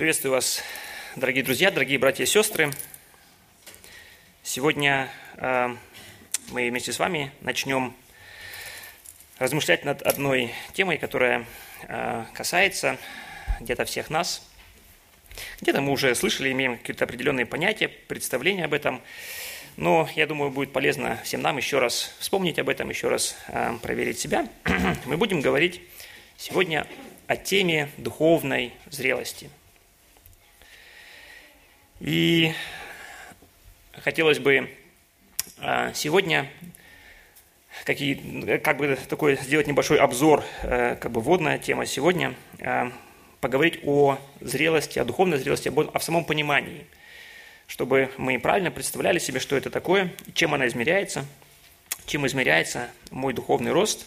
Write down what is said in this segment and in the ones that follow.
Приветствую вас, дорогие друзья, дорогие братья и сестры. Сегодня э, мы вместе с вами начнем размышлять над одной темой, которая э, касается где-то всех нас. Где-то мы уже слышали, имеем какие-то определенные понятия, представления об этом. Но я думаю, будет полезно всем нам еще раз вспомнить об этом, еще раз э, проверить себя. мы будем говорить сегодня о теме духовной зрелости – и хотелось бы а, сегодня какие, как бы такой сделать небольшой обзор, э, как бы вводная тема сегодня, а, поговорить о зрелости, о духовной зрелости, о самом понимании, чтобы мы правильно представляли себе, что это такое, чем она измеряется, чем измеряется мой духовный рост,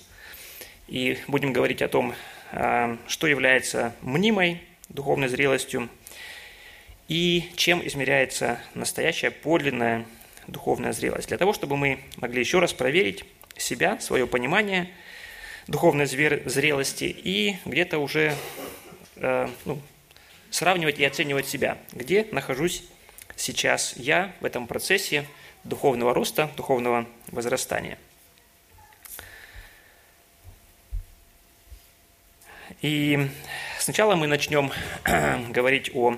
и будем говорить о том, а, что является мнимой духовной зрелостью, и чем измеряется настоящая подлинная духовная зрелость. Для того, чтобы мы могли еще раз проверить себя, свое понимание духовной зрелости и где-то уже э, ну, сравнивать и оценивать себя, где нахожусь сейчас я в этом процессе духовного роста, духовного возрастания. И сначала мы начнем говорить о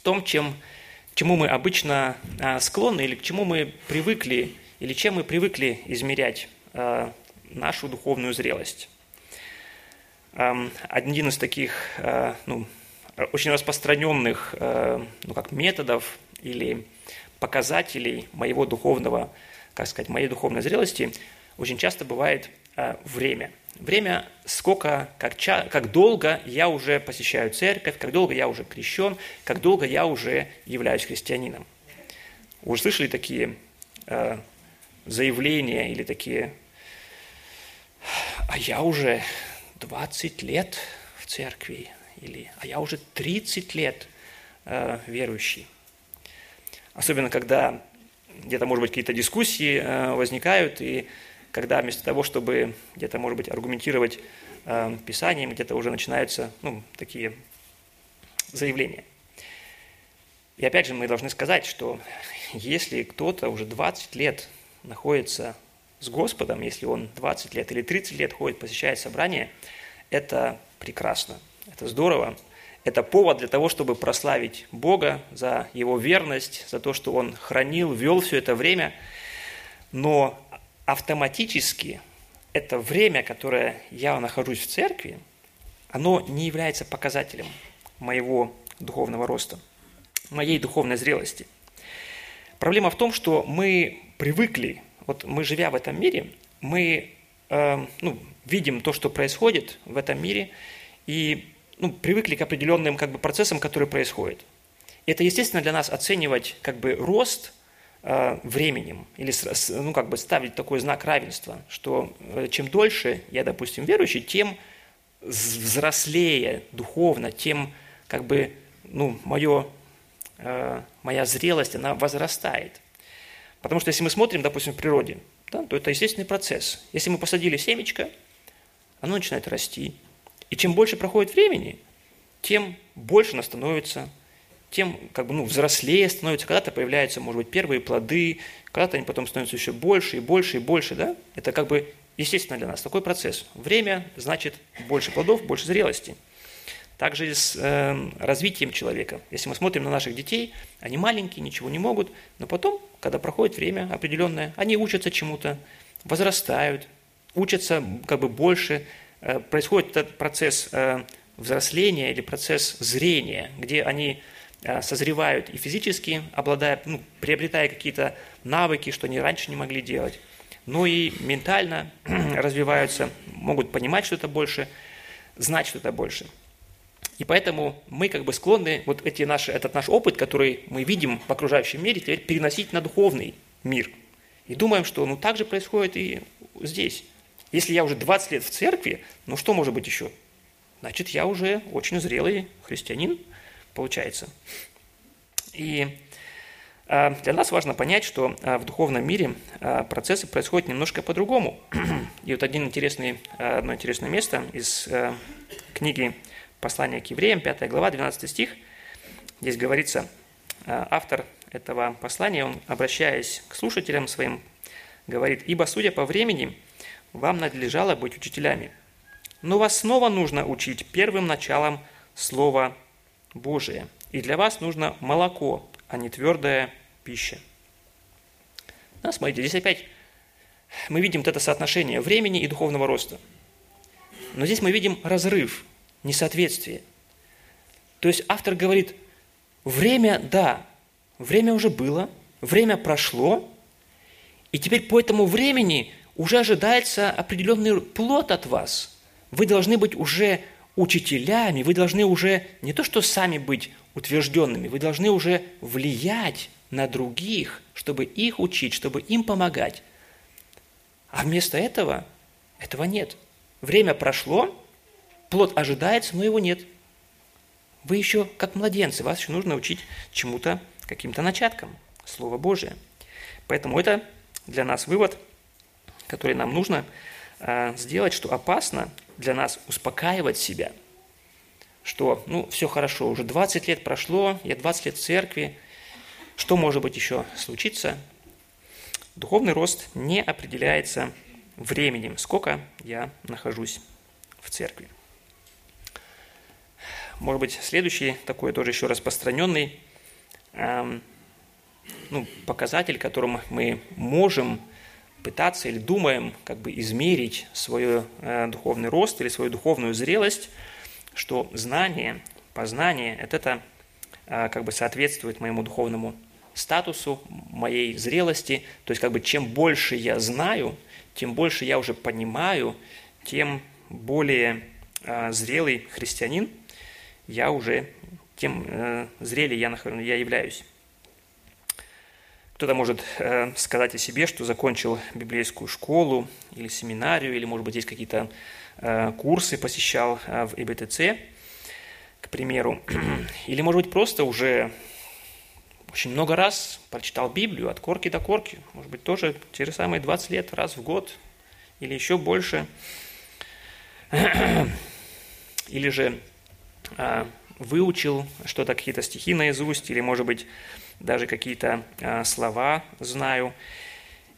том, чем, чему мы обычно а, склонны или к чему мы привыкли, или чем мы привыкли измерять а, нашу духовную зрелость. Один из таких а, ну, очень распространенных ну, как методов или показателей моего духовного, как сказать, моей духовной зрелости очень часто бывает время – время, сколько, как, ча, как долго я уже посещаю церковь, как долго я уже крещен, как долго я уже являюсь христианином. Уже слышали такие э, заявления или такие, а я уже 20 лет в церкви, или а я уже 30 лет э, верующий. Особенно, когда где-то, может быть, какие-то дискуссии э, возникают, и когда вместо того, чтобы где-то, может быть, аргументировать э, Писанием, где-то уже начинаются ну, такие заявления. И опять же мы должны сказать, что если кто-то уже 20 лет находится с Господом, если он 20 лет или 30 лет ходит, посещает собрание, это прекрасно, это здорово, это повод для того, чтобы прославить Бога за Его верность, за то, что Он хранил, вел все это время. Но автоматически это время, которое я нахожусь в церкви, оно не является показателем моего духовного роста, моей духовной зрелости. Проблема в том, что мы привыкли, вот мы живя в этом мире, мы э, ну, видим то, что происходит в этом мире, и ну, привыкли к определенным как бы, процессам, которые происходят. И это естественно для нас оценивать как бы рост – временем, или ну, как бы ставить такой знак равенства, что э, чем дольше я, допустим, верующий, тем взрослее духовно, тем как бы, ну, мое, э, моя зрелость, она возрастает. Потому что если мы смотрим, допустим, в природе, да, то это естественный процесс. Если мы посадили семечко, оно начинает расти. И чем больше проходит времени, тем больше оно становится тем как бы, ну, взрослее становится, когда-то появляются, может быть, первые плоды, когда-то они потом становятся еще больше и больше и больше, да? Это как бы естественно для нас такой процесс. Время значит больше плодов, больше зрелости. Также и с э, развитием человека. Если мы смотрим на наших детей, они маленькие, ничего не могут, но потом, когда проходит время определенное, они учатся чему-то, возрастают, учатся как бы больше, э, происходит этот процесс э, взросления или процесс зрения, где они созревают и физически, обладая, ну, приобретая какие-то навыки, что они раньше не могли делать, но и ментально развиваются, могут понимать что-то больше, знать что-то больше. И поэтому мы как бы склонны вот эти наши, этот наш опыт, который мы видим в окружающем мире, теперь переносить на духовный мир. И думаем, что ну так же происходит и здесь. Если я уже 20 лет в церкви, ну что может быть еще? Значит, я уже очень зрелый христианин, получается. И а, для нас важно понять, что а, в духовном мире а, процессы происходят немножко по-другому. И вот один интересный, одно интересное место из книги «Послание к евреям», 5 глава, 12 стих, здесь говорится, автор этого послания, он, обращаясь к слушателям своим, говорит, «Ибо, судя по времени, вам надлежало быть учителями, но вас снова нужно учить первым началом Слова Божия, и для вас нужно молоко, а не твердая пища». Да, смотрите, здесь опять мы видим вот это соотношение времени и духовного роста. Но здесь мы видим разрыв, несоответствие. То есть автор говорит, время, да, время уже было, время прошло, и теперь по этому времени уже ожидается определенный плод от вас. Вы должны быть уже учителями, вы должны уже не то что сами быть утвержденными, вы должны уже влиять на других, чтобы их учить, чтобы им помогать. А вместо этого, этого нет. Время прошло, плод ожидается, но его нет. Вы еще как младенцы, вас еще нужно учить чему-то, каким-то начаткам, Слово Божие. Поэтому это для нас вывод, который нам нужно сделать, что опасно для нас успокаивать себя, что, ну, все хорошо, уже 20 лет прошло, я 20 лет в церкви, что может быть еще случиться? Духовный рост не определяется временем, сколько я нахожусь в церкви. Может быть, следующий такой тоже еще распространенный эм, ну, показатель, которым мы можем пытаться или думаем как бы измерить свой э, духовный рост или свою духовную зрелость, что знание, познание, это, э, как бы соответствует моему духовному статусу, моей зрелости. То есть как бы чем больше я знаю, тем больше я уже понимаю, тем более э, зрелый христианин я уже, тем зрелее я, я являюсь. Кто-то может э, сказать о себе, что закончил библейскую школу или семинарию, или, может быть, есть какие-то э, курсы посещал э, в ИБТЦ, к примеру. Или, может быть, просто уже очень много раз прочитал Библию от корки до корки, может быть, тоже те же самые 20 лет раз в год или еще больше. Или же выучил что-то, какие-то стихи наизусть, или, может быть, даже какие-то а, слова знаю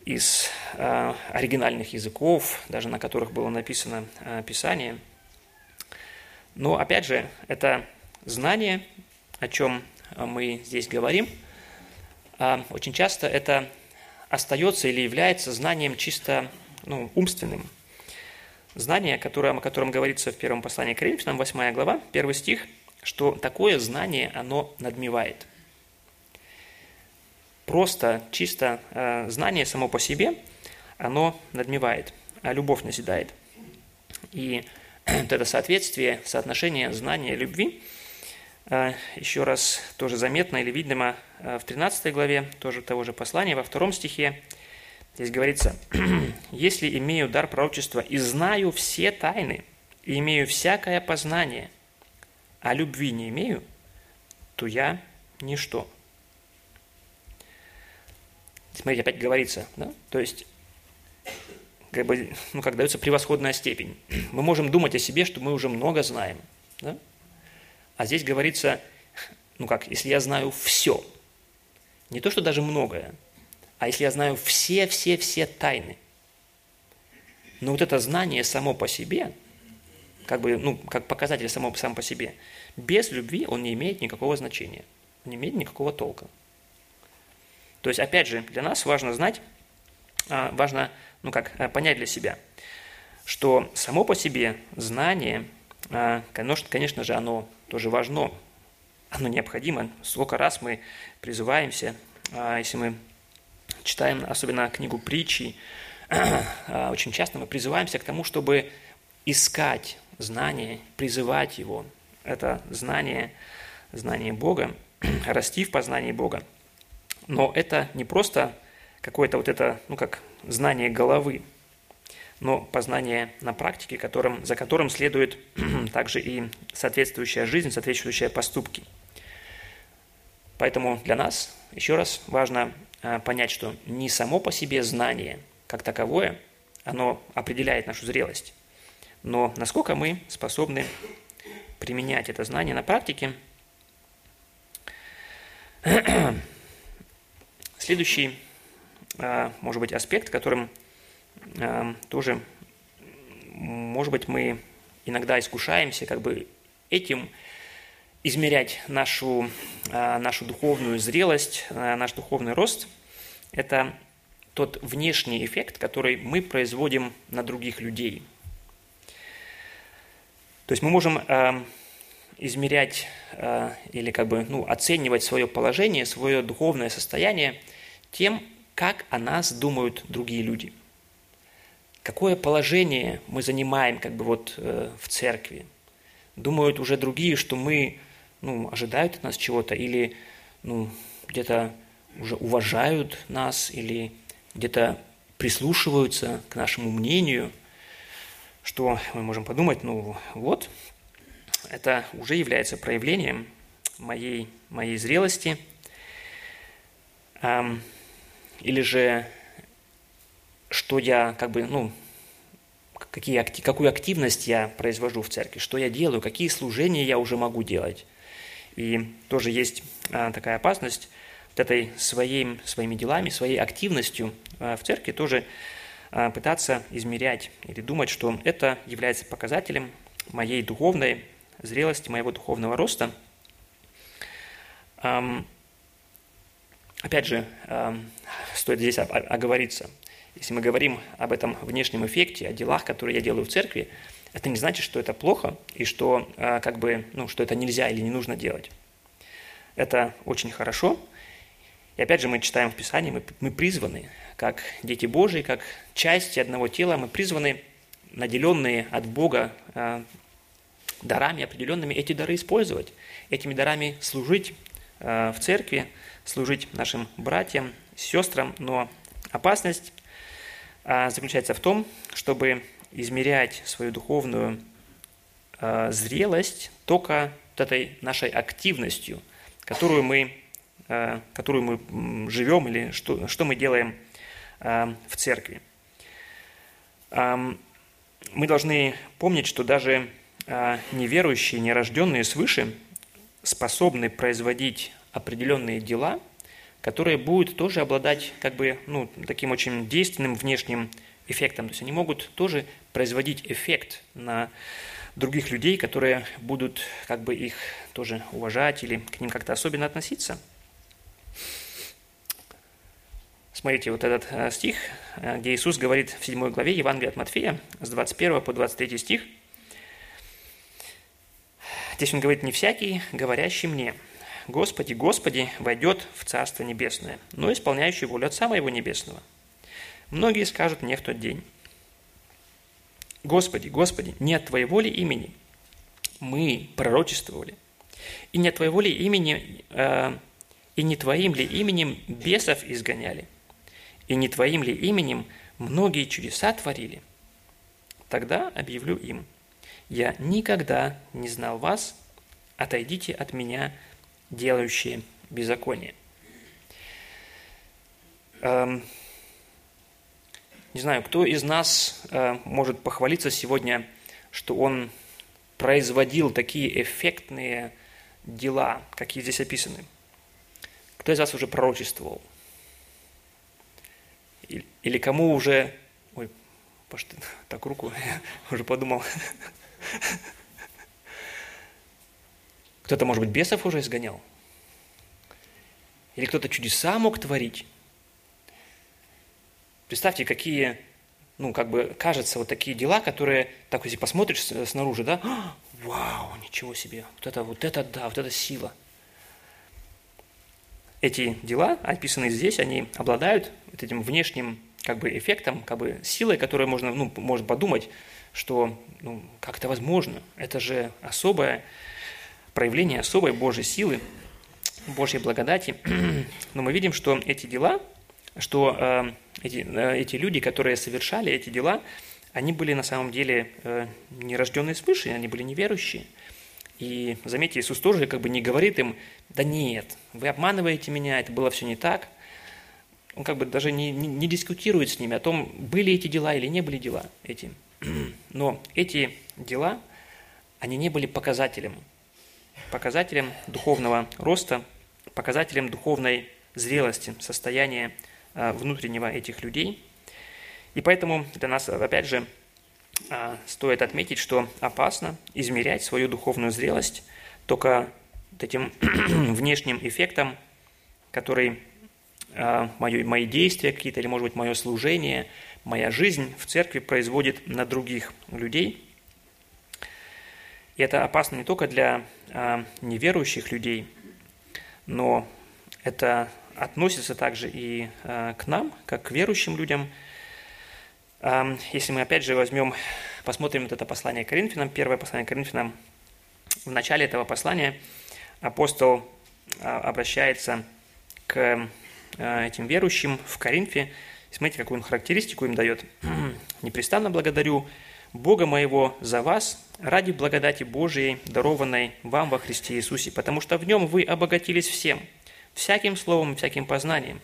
из а, оригинальных языков, даже на которых было написано а, Писание. Но, опять же, это знание, о чем мы здесь говорим, очень часто это остается или является знанием чисто ну, умственным. Знание, которое, о котором говорится в первом послании к Коринфянам, 8 глава, 1 стих, что такое знание, оно надмевает. Просто, чисто э, знание само по себе, оно надмевает, а любовь назидает. И это соответствие, соотношение знания и любви – а, еще раз тоже заметно или видимо а, в 13 главе тоже того же послания, во втором стихе, здесь говорится, «Если имею дар пророчества и знаю все тайны, и имею всякое познание, а любви не имею, то я ничто». Смотрите, опять говорится, да? то есть как бы, ну, как дается превосходная степень. Мы можем думать о себе, что мы уже много знаем. Да? А здесь говорится, ну как, если я знаю все, не то, что даже многое, а если я знаю все-все-все тайны. Но вот это знание само по себе, как бы, ну, как показатель само, сам по себе, без любви он не имеет никакого значения, не имеет никакого толка. То есть, опять же, для нас важно знать, а, важно, ну как, а, понять для себя, что само по себе знание, а, конечно же, оно тоже важно, оно необходимо. Сколько раз мы призываемся, если мы читаем особенно книгу притчи, очень часто мы призываемся к тому, чтобы искать знание, призывать его. Это знание, знание Бога, расти в познании Бога. Но это не просто какое-то вот это, ну как, знание головы но познание на практике, которым, за которым следует также и соответствующая жизнь, соответствующие поступки. Поэтому для нас, еще раз, важно а, понять, что не само по себе знание как таковое, оно определяет нашу зрелость, но насколько мы способны применять это знание на практике, Следующий, а, может быть, аспект, которым а, тоже, может быть, мы иногда искушаемся как бы этим измерять нашу, а, нашу духовную зрелость, наш духовный рост, это тот внешний эффект, который мы производим на других людей. То есть мы можем измерять или как бы ну, оценивать свое положение, свое духовное состояние тем, как о нас думают другие люди. Какое положение мы занимаем как бы вот э, в церкви. Думают уже другие, что мы, ну, ожидают от нас чего-то, или, ну, где-то уже уважают нас, или где-то прислушиваются к нашему мнению, что мы можем подумать, ну, вот, это уже является проявлением моей, моей зрелости – или же что я как бы, ну, какие, какую активность я произвожу в церкви, что я делаю, какие служения я уже могу делать. И тоже есть а, такая опасность вот этой своим, своими делами, своей активностью а, в церкви тоже а, пытаться измерять или думать, что это является показателем моей духовной зрелости, моего духовного роста. Опять же, эм, стоит здесь оговориться. Если мы говорим об этом внешнем эффекте, о делах, которые я делаю в церкви, это не значит, что это плохо и что, э, как бы, ну, что это нельзя или не нужно делать. Это очень хорошо. И опять же, мы читаем в Писании, мы, мы призваны, как дети Божии, как части одного тела, мы призваны, наделенные от Бога э, дарами определенными, эти дары использовать, этими дарами служить э, в церкви, служить нашим братьям, сестрам, но опасность а, заключается в том, чтобы измерять свою духовную а, зрелость только вот этой нашей активностью, которую мы, а, которую мы живем или что, что мы делаем в церкви. Мы должны помнить, что даже неверующие, нерожденные свыше способны производить определенные дела, которые будут тоже обладать как бы, ну, таким очень действенным внешним эффектом. То есть они могут тоже производить эффект на других людей, которые будут как бы их тоже уважать или к ним как-то особенно относиться. Смотрите, вот этот э, стих, э, где Иисус говорит в 7 главе Евангелия от Матфея, с 21 по 23 стих. Здесь он говорит, «Не всякий, говорящий мне, Господи, Господи, войдет в Царство Небесное, но исполняющий волю Отца Моего Небесного. Многие скажут мне в тот день, Господи, Господи, не от Твоей воли имени мы пророчествовали, и не от Твоей воли имени, э, и не Твоим ли именем бесов изгоняли, и не Твоим ли именем многие чудеса творили. Тогда объявлю им, я никогда не знал вас, отойдите от меня, делающие беззаконие. Эм, не знаю, кто из нас э, может похвалиться сегодня, что он производил такие эффектные дела, какие здесь описаны. Кто из вас уже пророчествовал? Или кому уже... Ой, паш, так руку, я уже подумал. Кто-то, может быть, бесов уже изгонял. Или кто-то чудеса мог творить. Представьте, какие, ну, как бы, кажется, вот такие дела, которые, так, если посмотришь снаружи, да, «А, вау, ничего себе, вот это, вот это, да, вот это сила. Эти дела, описанные здесь, они обладают вот этим внешним, как бы, эффектом, как бы, силой, которая можно, ну, можно подумать, что, ну, как это возможно? Это же особая проявление особой Божьей силы, Божьей благодати. Но мы видим, что эти дела, что э, эти, э, эти люди, которые совершали эти дела, они были на самом деле э, нерожденные свыше, они были неверующие. И заметьте, Иисус тоже как бы не говорит им, да нет, вы обманываете меня, это было все не так. Он как бы даже не, не, не дискутирует с ними о том, были эти дела или не были дела эти. Но эти дела, они не были показателем показателем духовного роста, показателем духовной зрелости, состояния а, внутреннего этих людей. И поэтому для нас, опять же, а, стоит отметить, что опасно измерять свою духовную зрелость только этим внешним эффектом, который мои, мои действия какие-то, или, может быть, мое служение, моя жизнь в церкви производит на других людей. И это опасно не только для неверующих людей, но это относится также и э, к нам, как к верующим людям. Если мы опять же возьмем, посмотрим вот это послание Коринфянам, первое послание Коринфянам, в начале этого послания апостол а, обращается к этим верующим в Коринфе. Смотрите, какую он характеристику им дает. «Непрестанно благодарю Бога моего за вас ради благодати Божией, дарованной вам во Христе Иисусе, потому что в нем вы обогатились всем – всяким словом всяким познанием.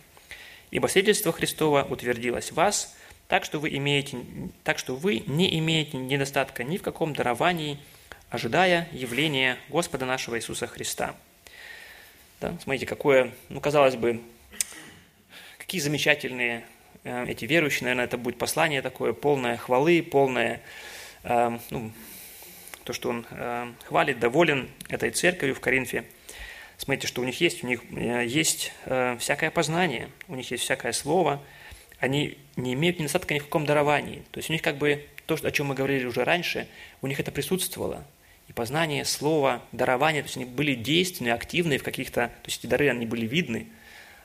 Ибо свидетельство Христова утвердилось вас, так что вы, имеете, так что вы не имеете недостатка ни в каком даровании, ожидая явления Господа нашего Иисуса Христа. Да, смотрите, какое, ну, казалось бы, какие замечательные эти верующие, наверное, это будет послание такое, полное хвалы, полное, э, ну, то, что он э, хвалит, доволен этой церковью в Коринфе – Смотрите, что у них есть, у них э, есть э, всякое познание, у них есть всякое слово, они не имеют недостатка ни в каком даровании. То есть у них как бы то, о чем мы говорили уже раньше, у них это присутствовало. И познание, слово, дарование, то есть они были действенны, активны в каких-то, то есть эти дары, они были видны,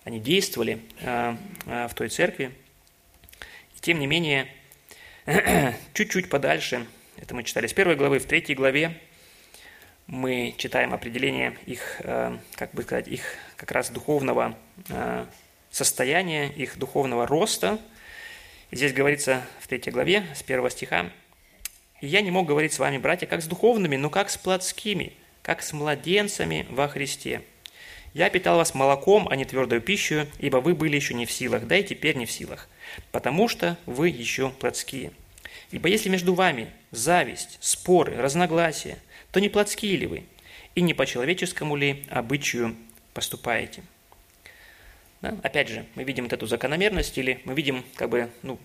они действовали э, э, в той церкви. Тем не менее, чуть-чуть подальше, это мы читали с первой главы, в третьей главе, мы читаем определение их, э, как бы сказать, их как раз духовного э, состояния, их духовного роста. Здесь говорится в третьей главе с первого стиха, «И я не мог говорить с вами, братья, как с духовными, но как с плотскими, как с младенцами во Христе. Я питал вас молоком, а не твердую пищу, ибо вы были еще не в силах, да и теперь не в силах, потому что вы еще плотские. Ибо если между вами зависть, споры, разногласия – то не плотские ли вы, и не по человеческому ли обычаю поступаете? Да? Опять же, мы видим вот эту закономерность, или мы видим как бы, ну,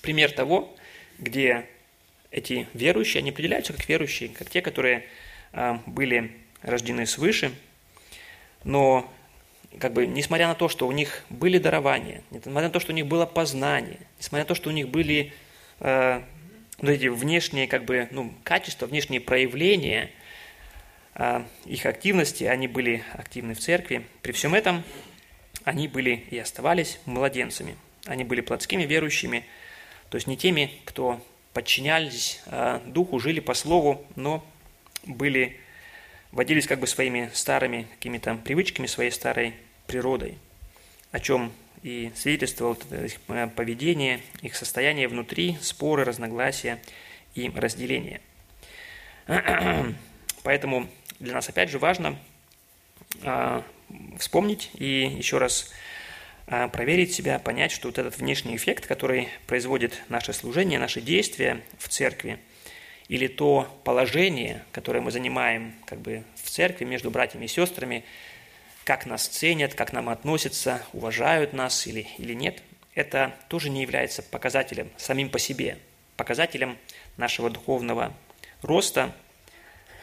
пример того, где эти верующие, они определяются как верующие, как те, которые э, были рождены свыше, но как бы, несмотря на то, что у них были дарования, несмотря на то, что у них было познание, несмотря на то, что у них были э, вот эти внешние как бы, ну, качества, внешние проявления а, их активности, они были активны в церкви. При всем этом они были и оставались младенцами. Они были плотскими верующими, то есть не теми, кто подчинялись а, духу, жили по слову, но были, водились как бы своими старыми какими-то привычками, своей старой природой, о чем и свидетельствовал их э, поведение, их состояние внутри, споры, разногласия и разделения. Поэтому для нас опять же важно а, вспомнить и еще раз а, проверить себя, понять, что вот этот внешний эффект, который производит наше служение, наши действия в церкви, или то положение, которое мы занимаем как бы в церкви между братьями и сестрами, как нас ценят, как нам относятся, уважают нас или, или нет, это тоже не является показателем самим по себе, показателем нашего духовного роста,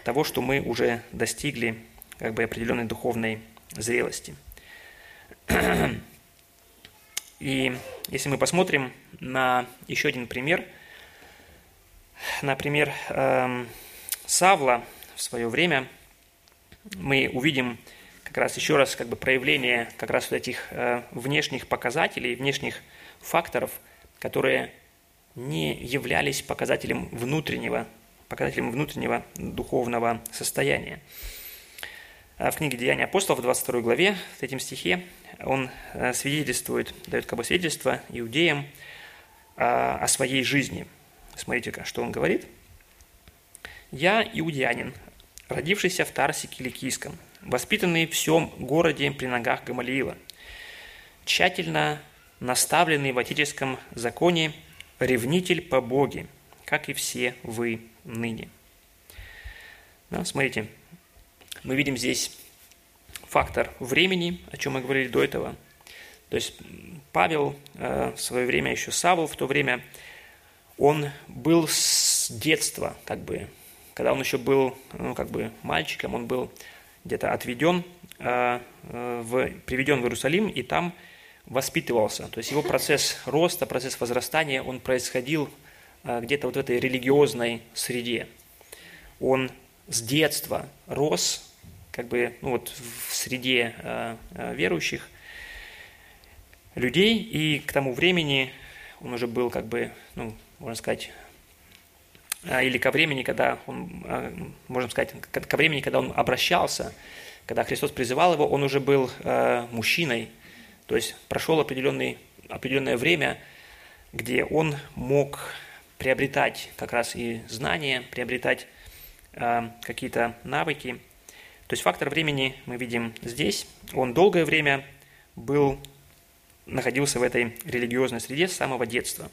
того, что мы уже достигли как бы определенной духовной зрелости. И если мы посмотрим на еще один пример, например, эм, Савла в свое время, мы увидим как раз еще раз как бы проявление как раз вот этих э, внешних показателей, внешних факторов, которые не являлись показателем внутреннего, показателем внутреннего духовного состояния. А в книге «Деяния апостолов» в 22 главе, в третьем стихе, он э, свидетельствует, дает как бы свидетельство иудеям а, о своей жизни. Смотрите-ка, что он говорит. «Я иудеянин, родившийся в Тарсе Киликийском, воспитанный в всем городе при ногах Гамалиила, тщательно наставленный в отеческом законе, ревнитель по Боге, как и все вы ныне. Да, смотрите, мы видим здесь фактор времени, о чем мы говорили до этого. То есть Павел в свое время, еще Савл в то время, он был с детства, как бы, когда он еще был, ну, как бы мальчиком, он был где-то отведен, в, приведен в Иерусалим, и там воспитывался. То есть его процесс роста, процесс возрастания, он происходил а, где-то вот в этой религиозной среде. Он с детства рос как бы ну вот в среде а, а, верующих людей, и к тому времени он уже был как бы, ну, можно сказать, или ко времени, когда он, можно сказать, ко времени, когда он обращался, когда Христос призывал его, он уже был мужчиной, то есть прошел определенный, определенное время, где он мог приобретать как раз и знания, приобретать какие-то навыки. То есть фактор времени мы видим здесь. Он долгое время был, находился в этой религиозной среде с самого детства.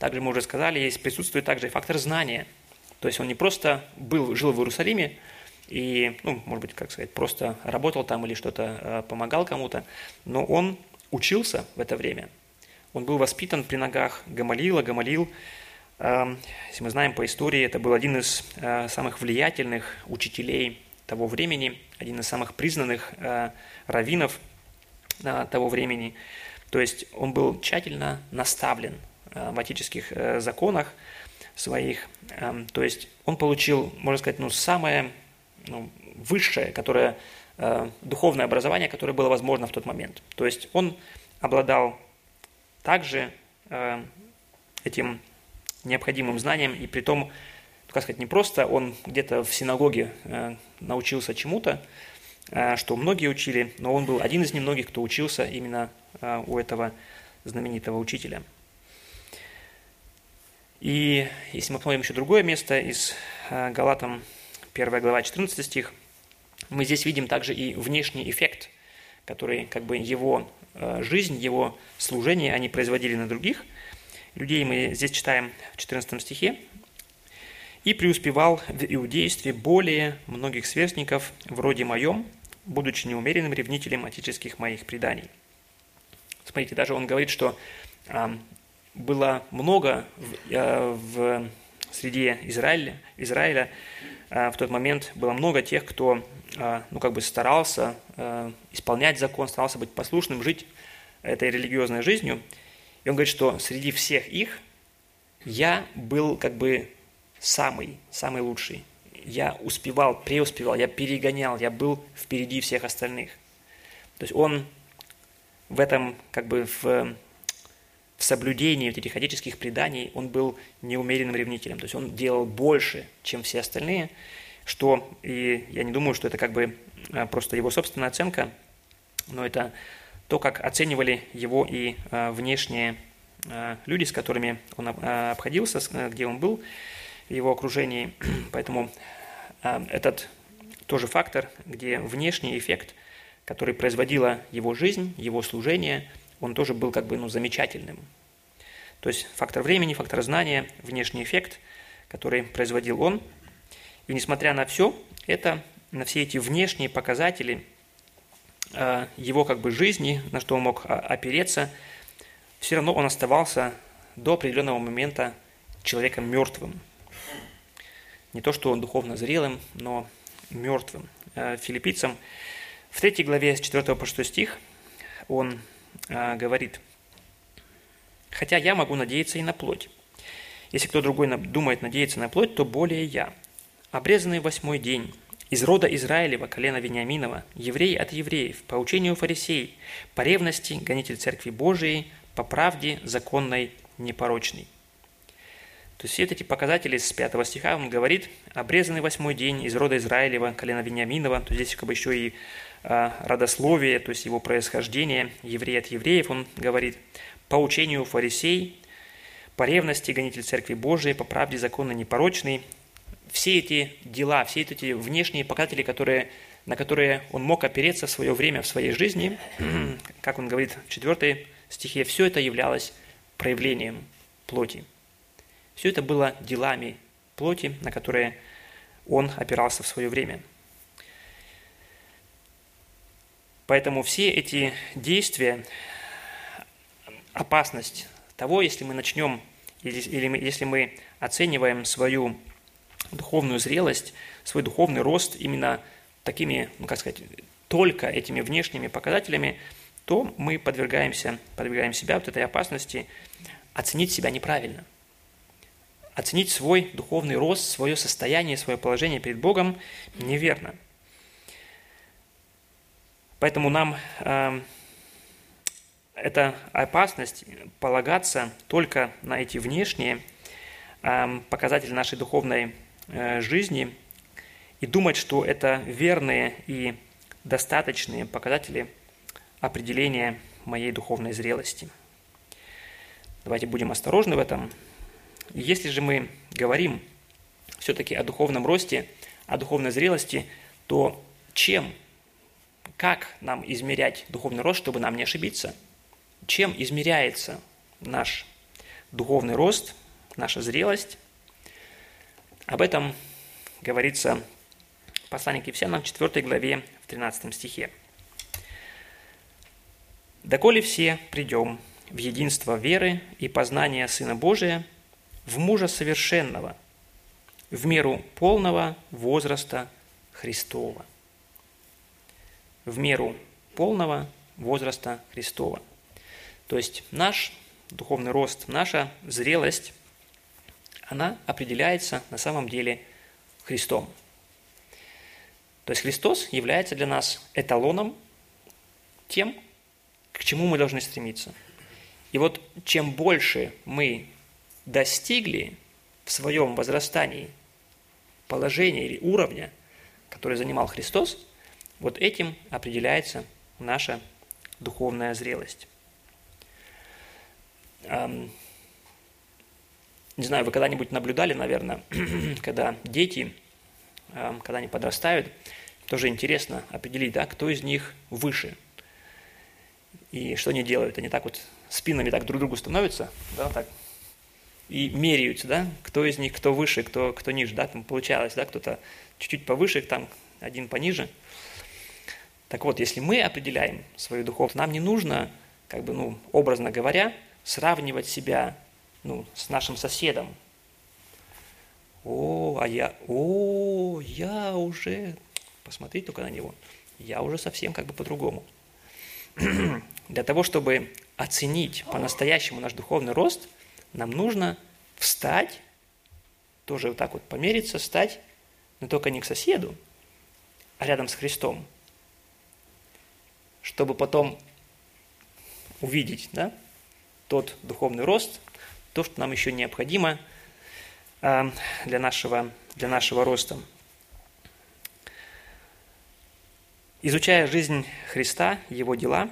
Также мы уже сказали, есть присутствует также и фактор знания. То есть он не просто был, жил в Иерусалиме, и, ну, может быть, как сказать, просто работал там или что-то э, помогал кому-то, но он учился в это время. Он был воспитан при ногах Гамалила. Гамалил, э, если мы знаем по истории, это был один из э, самых влиятельных учителей того времени, один из самых признанных раввинов того времени. То есть он был тщательно наставлен в отеческих законах своих. То есть он получил, можно сказать, ну, самое ну, высшее, которое, э, духовное образование, которое было возможно в тот момент. То есть он обладал также э, этим необходимым знанием, и при том, как сказать, не просто он где-то в синагоге э, научился чему-то, э, что многие учили, но он был один из немногих, кто учился именно э, у этого знаменитого учителя. И если мы посмотрим еще другое место из э, Галатам 1 глава, 14 стих, мы здесь видим также и внешний эффект, который как бы его э, жизнь, его служение они производили на других людей. Мы здесь читаем в 14 стихе. «И преуспевал в иудействе более многих сверстников, вроде моем, будучи неумеренным ревнителем отеческих моих преданий». Смотрите, даже он говорит, что было много в, э, в среде Израиля, Израиля а, в тот момент было много тех, кто а, ну, как бы старался исполнять закон, старался быть послушным, жить этой религиозной жизнью. И он говорит, что среди всех их я был как бы самый, самый лучший. Я успевал, преуспевал, я перегонял, я был впереди всех остальных. То есть он в этом, как бы в в соблюдении вот этих этических преданий он был неумеренным ревнителем. То есть он делал больше, чем все остальные, что, и я не думаю, что это как бы а, просто его собственная оценка, но это то, как оценивали его и а, внешние а, люди, с которыми он обходился, где он был, в его окружении. Поэтому этот тоже фактор, где внешний эффект, который производила его жизнь, его служение – он тоже был как бы ну, замечательным. То есть фактор времени, фактор знания, внешний эффект, который производил он. И несмотря на все это, на все эти внешние показатели э, его как бы жизни, на что он мог а, опереться, все равно он оставался до определенного момента человеком мертвым. Не то, что он духовно зрелым, но мертвым. Э, филиппийцам в третьей главе с 4 по 6 стих он говорит, «Хотя я могу надеяться и на плоть. Если кто другой думает надеяться на плоть, то более я. Обрезанный восьмой день, из рода Израилева, колена Вениаминова, еврей от евреев, по учению фарисей, по ревности, гонитель Церкви Божией, по правде законной, непорочной». То есть все эти показатели с 5 стиха он говорит, обрезанный восьмой день из рода Израилева, колена Вениаминова, то здесь как бы еще и а, родословие, то есть его происхождение, еврей от евреев, он говорит, по учению фарисей, по ревности гонитель Церкви Божией, по правде законно непорочный. Все эти дела, все эти внешние показатели, которые, на которые он мог опереться в свое время, в своей жизни, как он говорит в 4 стихе, все это являлось проявлением плоти. Все это было делами плоти, на которые он опирался в свое время – Поэтому все эти действия, опасность того, если мы начнем, или, или если мы оцениваем свою духовную зрелость, свой духовный рост именно такими, ну как сказать, только этими внешними показателями, то мы подвергаемся, подвергаем себя вот этой опасности оценить себя неправильно. Оценить свой духовный рост, свое состояние, свое положение перед Богом неверно. Поэтому нам э, эта опасность полагаться только на эти внешние э, показатели нашей духовной э, жизни и думать, что это верные и достаточные показатели определения моей духовной зрелости. Давайте будем осторожны в этом. Если же мы говорим все-таки о духовном росте, о духовной зрелости, то чем, как нам измерять духовный рост, чтобы нам не ошибиться? Чем измеряется наш духовный рост, наша зрелость? Об этом говорится Послание к Ефесянам, 4 главе, в 13 стихе. «Доколе все придем в единство веры и познания Сына Божия, в мужа совершенного, в меру полного возраста Христова». В меру полного возраста Христова. То есть наш духовный рост, наша зрелость, она определяется на самом деле Христом – то есть Христос является для нас эталоном тем, к чему мы должны стремиться. И вот чем больше мы достигли в своем возрастании положения или уровня, который занимал Христос, вот этим определяется наша духовная зрелость. Не знаю, вы когда-нибудь наблюдали, наверное, когда дети, когда они подрастают, тоже интересно определить, да, кто из них выше. И что они делают? Они так вот спинами так друг к другу становятся, да, так, и меряются, да, кто из них, кто выше, кто, кто ниже, да, там получалось, да, кто-то чуть-чуть повыше, там один пониже. Так вот, если мы определяем свою духовность, нам не нужно, как бы, ну, образно говоря, сравнивать себя, ну, с нашим соседом. О, а я, о, я уже посмотреть только на него, я уже совсем как бы по-другому. Для того, чтобы оценить по-настоящему наш духовный рост, нам нужно встать, тоже вот так вот помериться, встать, но только не к соседу, а рядом с Христом, чтобы потом увидеть да, тот духовный рост, то, что нам еще необходимо а, для нашего, для нашего роста. Изучая жизнь Христа, Его дела,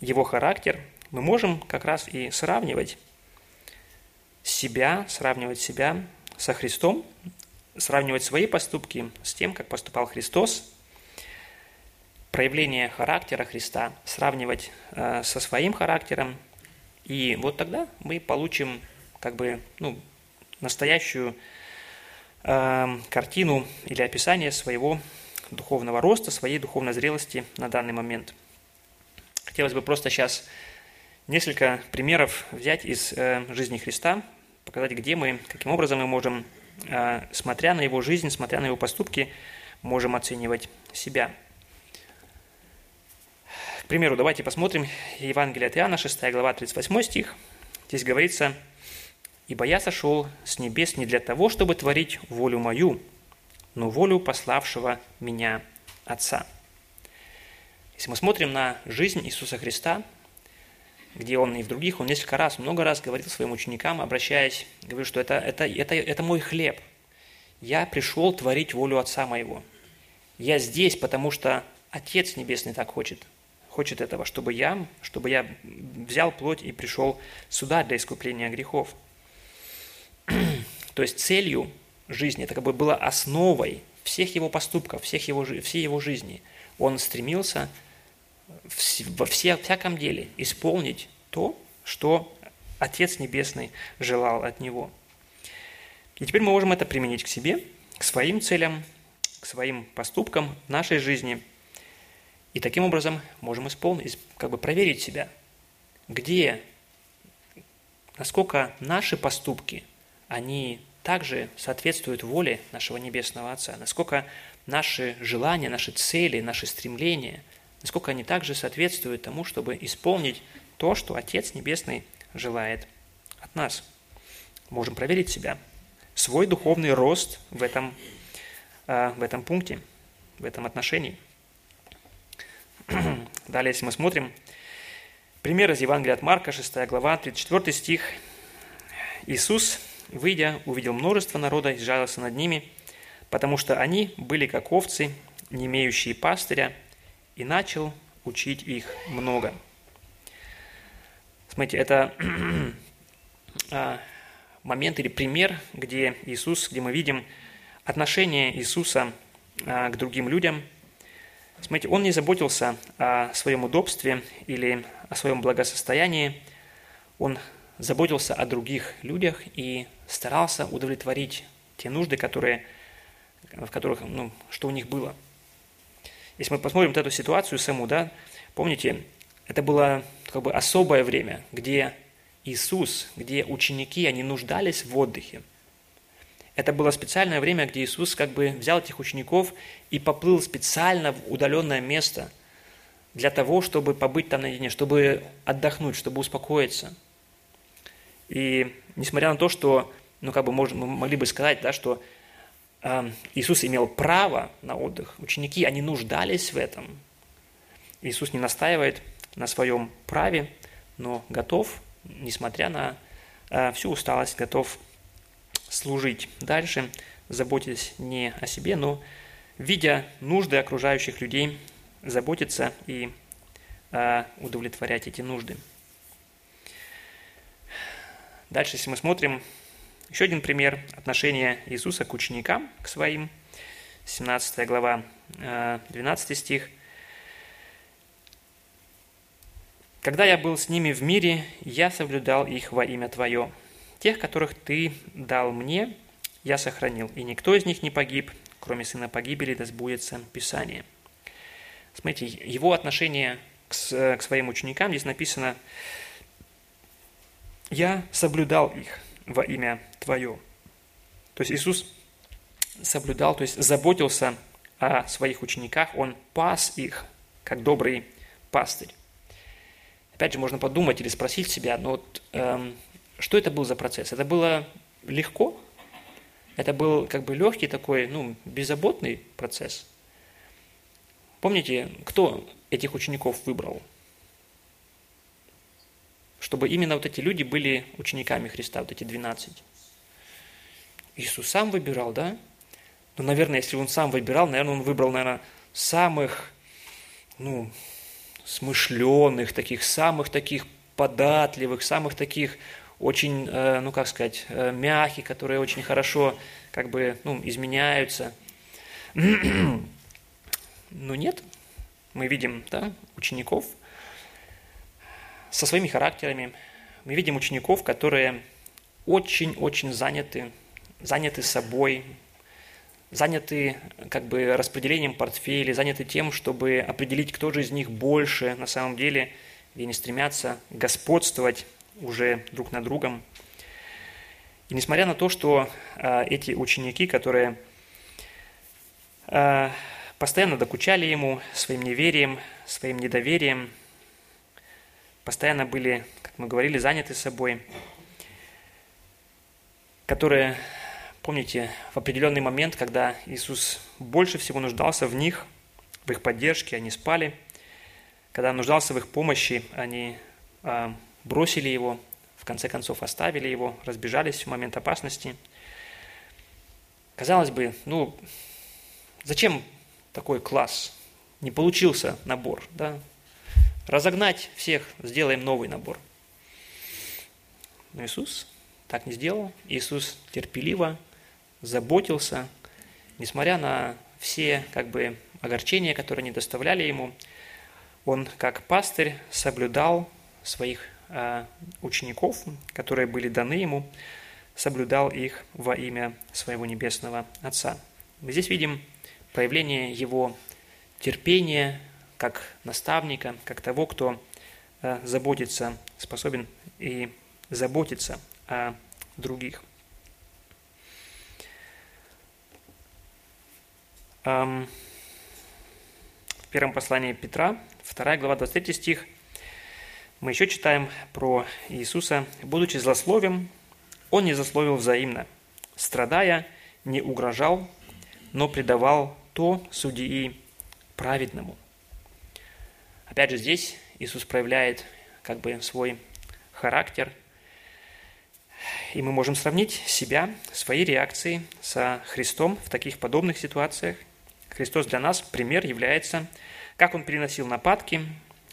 Его характер, мы можем как раз и сравнивать себя, сравнивать себя со Христом, сравнивать свои поступки с тем, как поступал Христос, проявление характера Христа, сравнивать э, со своим характером, и вот тогда мы получим как бы ну, настоящую э, картину или описание своего духовного роста, своей духовной зрелости на данный момент. Хотелось бы просто сейчас несколько примеров взять из э, жизни Христа, показать, где мы, каким образом мы можем, э, смотря на его жизнь, смотря на его поступки, можем оценивать себя. Примеру, давайте посмотрим Евангелие от Иоанна, 6 глава, 38 стих. Здесь говорится, «Ибо я сошел с небес не для того, чтобы творить волю мою, но волю пославшего меня Отца. Если мы смотрим на жизнь Иисуса Христа, где Он и в других, Он несколько раз, много раз говорил своим ученикам, обращаясь, говорил, что это, это, это, это мой хлеб. Я пришел творить волю Отца моего. Я здесь, потому что Отец Небесный так хочет. Хочет этого, чтобы я, чтобы я взял плоть и пришел сюда для искупления грехов. То есть целью жизни. Это как бы было основой всех его поступков, всех его, всей его жизни. Он стремился во все, всяком деле исполнить то, что Отец Небесный желал от него. И теперь мы можем это применить к себе, к своим целям, к своим поступкам в нашей жизни. И таким образом можем исполнить, как бы проверить себя, где, насколько наши поступки, они также соответствуют воле нашего Небесного Отца, насколько наши желания, наши цели, наши стремления, насколько они также соответствуют тому, чтобы исполнить то, что Отец Небесный желает от нас. Можем проверить себя, свой духовный рост в этом, а, в этом пункте, в этом отношении – Далее, если мы смотрим, пример из Евангелия от Марка, 6 глава, 34 стих. Иисус, выйдя, увидел множество народа и сжалился над ними, потому что они были как овцы, не имеющие пастыря, и начал учить их много. Смотрите, это а, момент или пример, где Иисус, где мы видим отношение Иисуса а, к другим людям – Смотрите, он не заботился о своем удобстве или о своем благосостоянии, он заботился о других людях и старался удовлетворить те нужды, которые, в которых, ну, что у них было. Если мы посмотрим вот эту ситуацию саму, да, помните, это было как бы особое время, где Иисус, где ученики, они нуждались в отдыхе. Это было специальное время, где Иисус как бы взял этих учеников и поплыл специально в удаленное место для того, чтобы побыть там наедине, чтобы отдохнуть, чтобы успокоиться. И несмотря на то, что, ну как бы можно, мы могли бы сказать, да, что э, Иисус имел право на отдых, ученики, они нуждались в этом. Иисус не настаивает на своем праве, но готов, несмотря на э, всю усталость, готов служить дальше, заботясь не о себе, но видя нужды окружающих людей, заботиться и э, удовлетворять эти нужды. Дальше, если мы смотрим, еще один пример отношения Иисуса к ученикам, к своим, 17 глава, 12 стих. «Когда я был с ними в мире, я соблюдал их во имя Твое, Тех, которых ты дал мне, я сохранил, и никто из них не погиб, кроме сына погибели, да сбудется Писание. Смотрите, его отношение к, к своим ученикам, здесь написано, «Я соблюдал их во имя Твое». То есть Иисус соблюдал, то есть заботился о своих учениках, Он пас их, как добрый пастырь. Опять же, можно подумать или спросить себя, ну вот эм, что это был за процесс? Это было легко? Это был как бы легкий такой, ну, беззаботный процесс? Помните, кто этих учеников выбрал? Чтобы именно вот эти люди были учениками Христа, вот эти 12. Иисус сам выбирал, да? Ну, наверное, если он сам выбирал, наверное, он выбрал, наверное, самых, ну, смышленных, таких, самых таких податливых, самых таких очень, э, ну как сказать, э, мягкие, которые очень хорошо как бы ну, изменяются. Но нет, мы видим да, учеников со своими характерами, мы видим учеников, которые очень-очень заняты, заняты собой, заняты как бы распределением портфелей, заняты тем, чтобы определить, кто же из них больше на самом деле, и не стремятся господствовать уже друг над другом. И несмотря на то, что э, эти ученики, которые э, постоянно докучали ему своим неверием, своим недоверием, постоянно были, как мы говорили, заняты собой, которые, помните, в определенный момент, когда Иисус больше всего нуждался в них, в их поддержке, они спали, когда нуждался в их помощи, они э, бросили его, в конце концов оставили его, разбежались в момент опасности. Казалось бы, ну, зачем такой класс? Не получился набор, да? Разогнать всех, сделаем новый набор. Но Иисус так не сделал. Иисус терпеливо заботился, несмотря на все как бы огорчения, которые не доставляли ему, он как пастырь соблюдал своих учеников, которые были даны ему, соблюдал их во имя своего небесного Отца. Мы здесь видим проявление его терпения, как наставника, как того, кто э, заботится, способен и заботиться о других. В первом послании Петра, 2 глава, 23 стих, мы еще читаем про Иисуса. «Будучи злословием, Он не злословил взаимно, страдая, не угрожал, но предавал то судьи праведному». Опять же, здесь Иисус проявляет как бы свой характер, и мы можем сравнить себя, свои реакции со Христом в таких подобных ситуациях. Христос для нас пример является, как Он переносил нападки,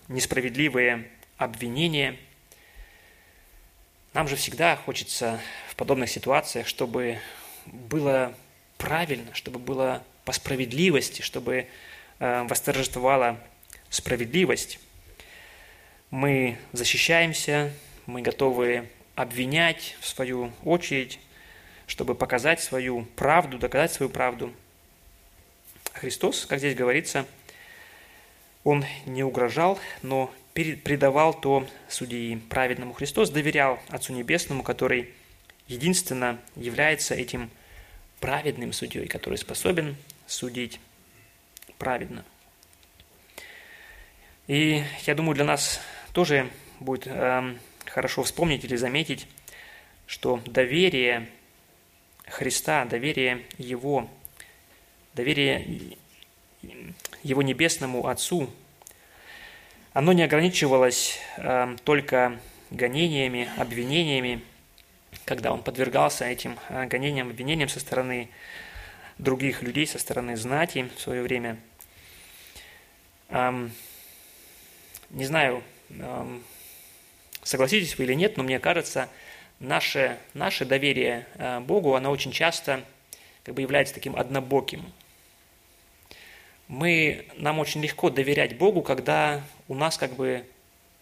несправедливые обвинения. Нам же всегда хочется в подобных ситуациях, чтобы было правильно, чтобы было по справедливости, чтобы э, восторжествовала справедливость. Мы защищаемся, мы готовы обвинять в свою очередь, чтобы показать свою правду, доказать свою правду. Христос, как здесь говорится, Он не угрожал, но предавал то судьи праведному. Христос доверял Отцу Небесному, который единственно является этим праведным судьей, который способен судить праведно. И я думаю, для нас тоже будет э, хорошо вспомнить или заметить, что доверие Христа, доверие Его, доверие Его Небесному Отцу, оно не ограничивалось э, только гонениями, обвинениями, когда он подвергался этим э, гонениям, обвинениям со стороны других людей, со стороны знати в свое время. Эм, не знаю, эм, согласитесь вы или нет, но мне кажется, наше, наше доверие э, Богу, оно очень часто как бы является таким однобоким. Мы, нам очень легко доверять Богу, когда у нас как бы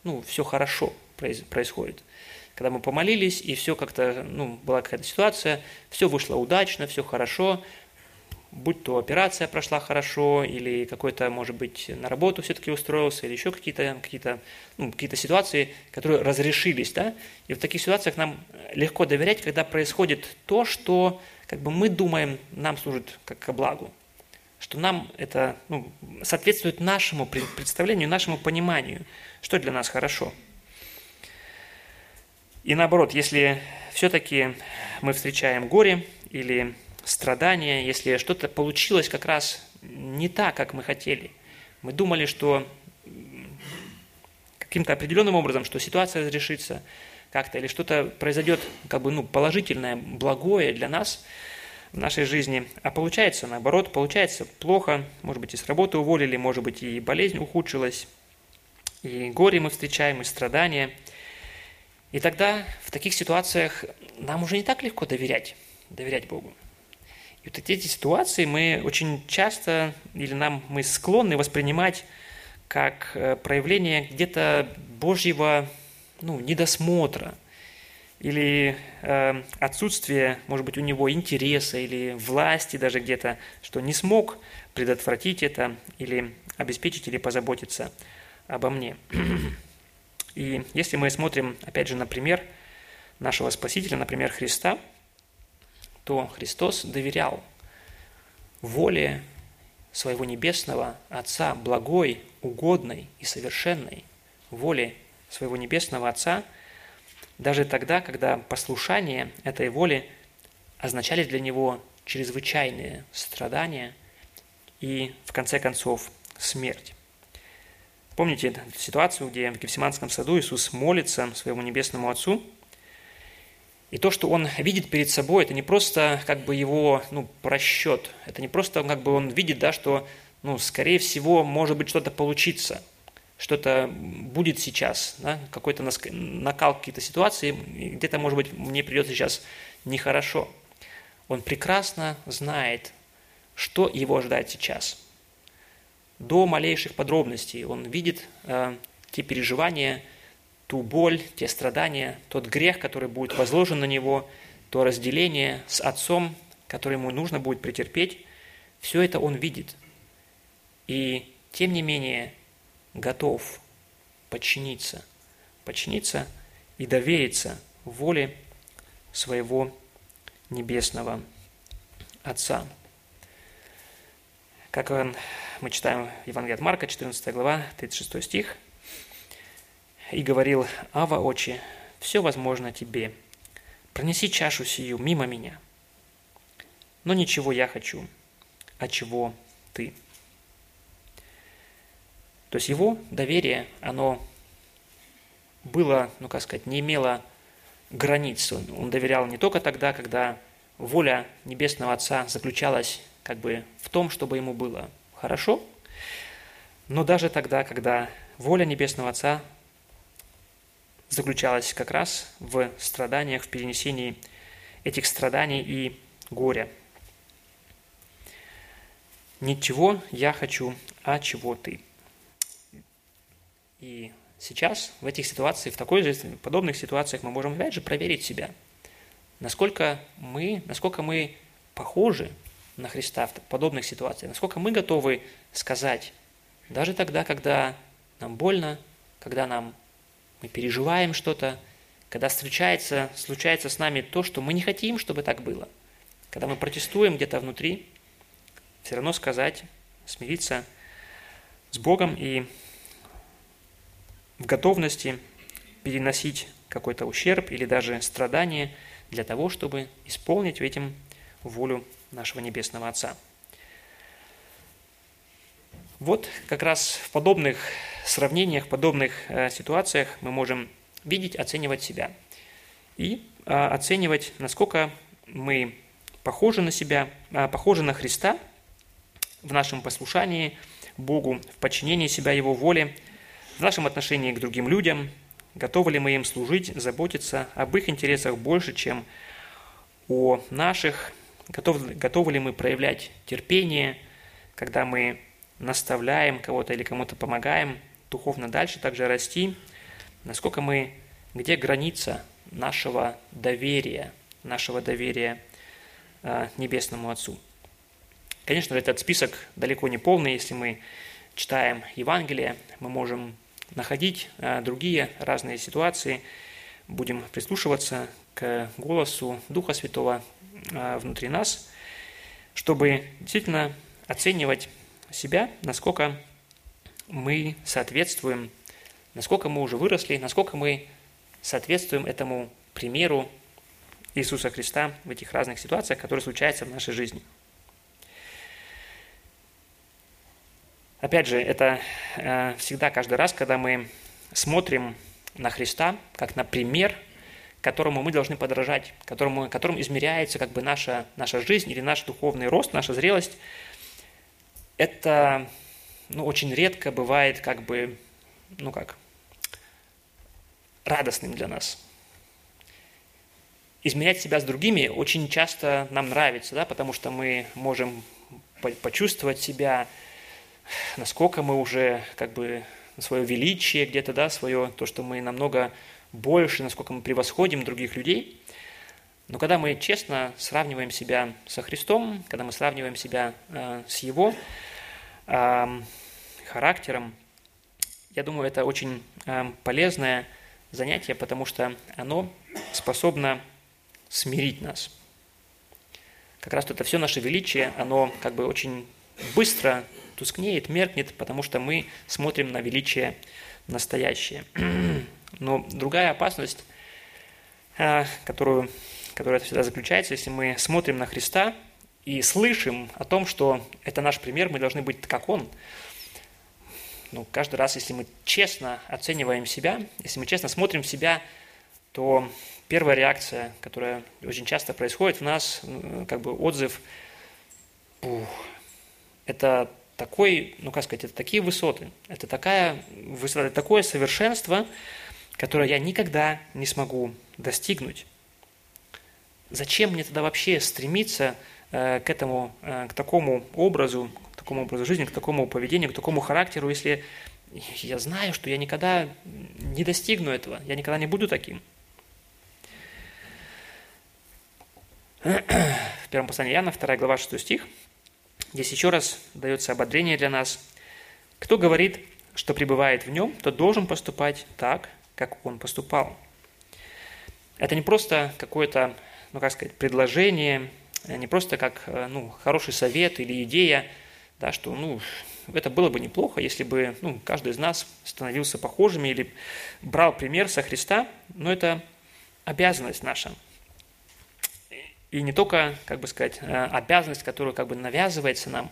ну, все хорошо происходит. Когда мы помолились, и все как-то, ну, была какая-то ситуация, все вышло удачно, все хорошо, будь то операция прошла хорошо, или какой-то, может быть, на работу все-таки устроился, или еще какие-то какие ну, какие ситуации, которые разрешились. Да? И в таких ситуациях нам легко доверять, когда происходит то, что как бы мы думаем, нам служит как ко благу. Что нам это ну, соответствует нашему представлению, нашему пониманию, что для нас хорошо. И наоборот, если все-таки мы встречаем горе или страдания, если что-то получилось как раз не так, как мы хотели. Мы думали, что каким-то определенным образом, что ситуация разрешится как-то, или что-то произойдет как бы, ну, положительное, благое для нас в нашей жизни, а получается наоборот, получается плохо, может быть, и с работы уволили, может быть, и болезнь ухудшилась, и горе мы встречаем, и страдания. И тогда в таких ситуациях нам уже не так легко доверять, доверять Богу. И вот эти ситуации мы очень часто, или нам мы склонны воспринимать как э, проявление где-то Божьего ну, недосмотра или э, отсутствие, может быть, у него интереса или власти даже где-то, что не смог предотвратить это или обеспечить или позаботиться обо мне. И если мы смотрим, опять же, на пример нашего Спасителя, например, Христа – то Христос доверял воле своего небесного Отца, благой, угодной и совершенной воле своего небесного Отца, даже тогда, когда послушание этой воли означали для него чрезвычайные страдания и, в конце концов, смерть. Помните ситуацию, где в Гефсиманском саду Иисус молится своему небесному Отцу – и то, что он видит перед собой, это не просто как бы его ну, просчет, это не просто как бы он видит, да, что, ну, скорее всего, может быть что-то получится, что-то будет сейчас, да, какой-то накал какие-то ситуации, где-то, может быть, мне придется сейчас нехорошо. Он прекрасно знает, что его ожидает сейчас. До малейших подробностей он видит э, те переживания, ту боль, те страдания, тот грех, который будет возложен на него, то разделение с Отцом, которое ему нужно будет претерпеть, все это он видит. И тем не менее, готов подчиниться, подчиниться и довериться воле своего небесного Отца. Как мы читаем в Евангелии от Марка, 14 глава, 36 стих. «И говорил, Ава, Отче, все возможно тебе. Пронеси чашу сию мимо меня. Но ничего я хочу, а чего ты?» То есть его доверие, оно было, ну как сказать, не имело границ. Он доверял не только тогда, когда воля Небесного Отца заключалась как бы в том, чтобы ему было хорошо, но даже тогда, когда воля Небесного Отца заключалась как раз в страданиях, в перенесении этих страданий и горя. Ничего я хочу, а чего ты. И сейчас в этих ситуациях, в такой же, в подобных ситуациях мы можем опять же проверить себя, насколько мы, насколько мы похожи на Христа в подобных ситуациях, насколько мы готовы сказать, даже тогда, когда нам больно, когда нам, мы переживаем что-то, когда случается, случается с нами то, что мы не хотим, чтобы так было, когда мы протестуем где-то внутри, все равно сказать, смириться с Богом и в готовности переносить какой-то ущерб или даже страдание для того, чтобы исполнить этим волю нашего Небесного Отца. Вот как раз в подобных сравнениях, подобных э, ситуациях мы можем видеть, оценивать себя и э, оценивать, насколько мы похожи на себя, э, похожи на Христа в нашем послушании Богу, в подчинении себя Его воле, в нашем отношении к другим людям, готовы ли мы им служить, заботиться об их интересах больше, чем о наших, готовы, готовы ли мы проявлять терпение, когда мы наставляем кого-то или кому-то помогаем духовно дальше также расти, насколько мы, где граница нашего доверия, нашего доверия э, Небесному Отцу. Конечно же, этот список далеко не полный. Если мы читаем Евангелие, мы можем находить э, другие разные ситуации, будем прислушиваться к голосу Духа Святого э, внутри нас, чтобы действительно оценивать себя, насколько мы соответствуем, насколько мы уже выросли, насколько мы соответствуем этому примеру Иисуса Христа в этих разных ситуациях, которые случаются в нашей жизни. Опять же, это э, всегда каждый раз, когда мы смотрим на Христа как на пример, которому мы должны подражать, которому, которым измеряется как бы наша, наша жизнь или наш духовный рост, наша зрелость, это ну, очень редко бывает как бы, ну как, радостным для нас. Изменять себя с другими очень часто нам нравится, да, потому что мы можем почувствовать себя, насколько мы уже как бы свое величие где-то, да, свое, то, что мы намного больше, насколько мы превосходим других людей. Но когда мы честно сравниваем себя со Христом, когда мы сравниваем себя э, с Его э, характером, я думаю, это очень э, полезное занятие, потому что оно способно смирить нас. Как раз это все наше величие, оно как бы очень быстро тускнеет, меркнет, потому что мы смотрим на величие настоящее. Но другая опасность, э, которую, которая всегда заключается, если мы смотрим на Христа и слышим о том, что это наш пример, мы должны быть как Он, ну, каждый раз, если мы честно оцениваем себя, если мы честно смотрим себя, то первая реакция, которая очень часто происходит в нас, как бы отзыв, это такой, ну как сказать, это такие высоты, это такая высота, такое совершенство, которое я никогда не смогу достигнуть. Зачем мне тогда вообще стремиться э, к этому, э, к такому образу, к такому образу жизни, к такому поведению, к такому характеру, если я знаю, что я никогда не достигну этого, я никогда не буду таким. В первом послании Иоанна, 2 глава, 6 стих – Здесь еще раз дается ободрение для нас. Кто говорит, что пребывает в нем, тот должен поступать так, как он поступал. Это не просто какое-то, ну как сказать, предложение, не просто как ну, хороший совет или идея, да, что ну, это было бы неплохо, если бы ну, каждый из нас становился похожими или брал пример со Христа, но это обязанность наша. И не только, как бы сказать, э, обязанность, которая как бы навязывается нам,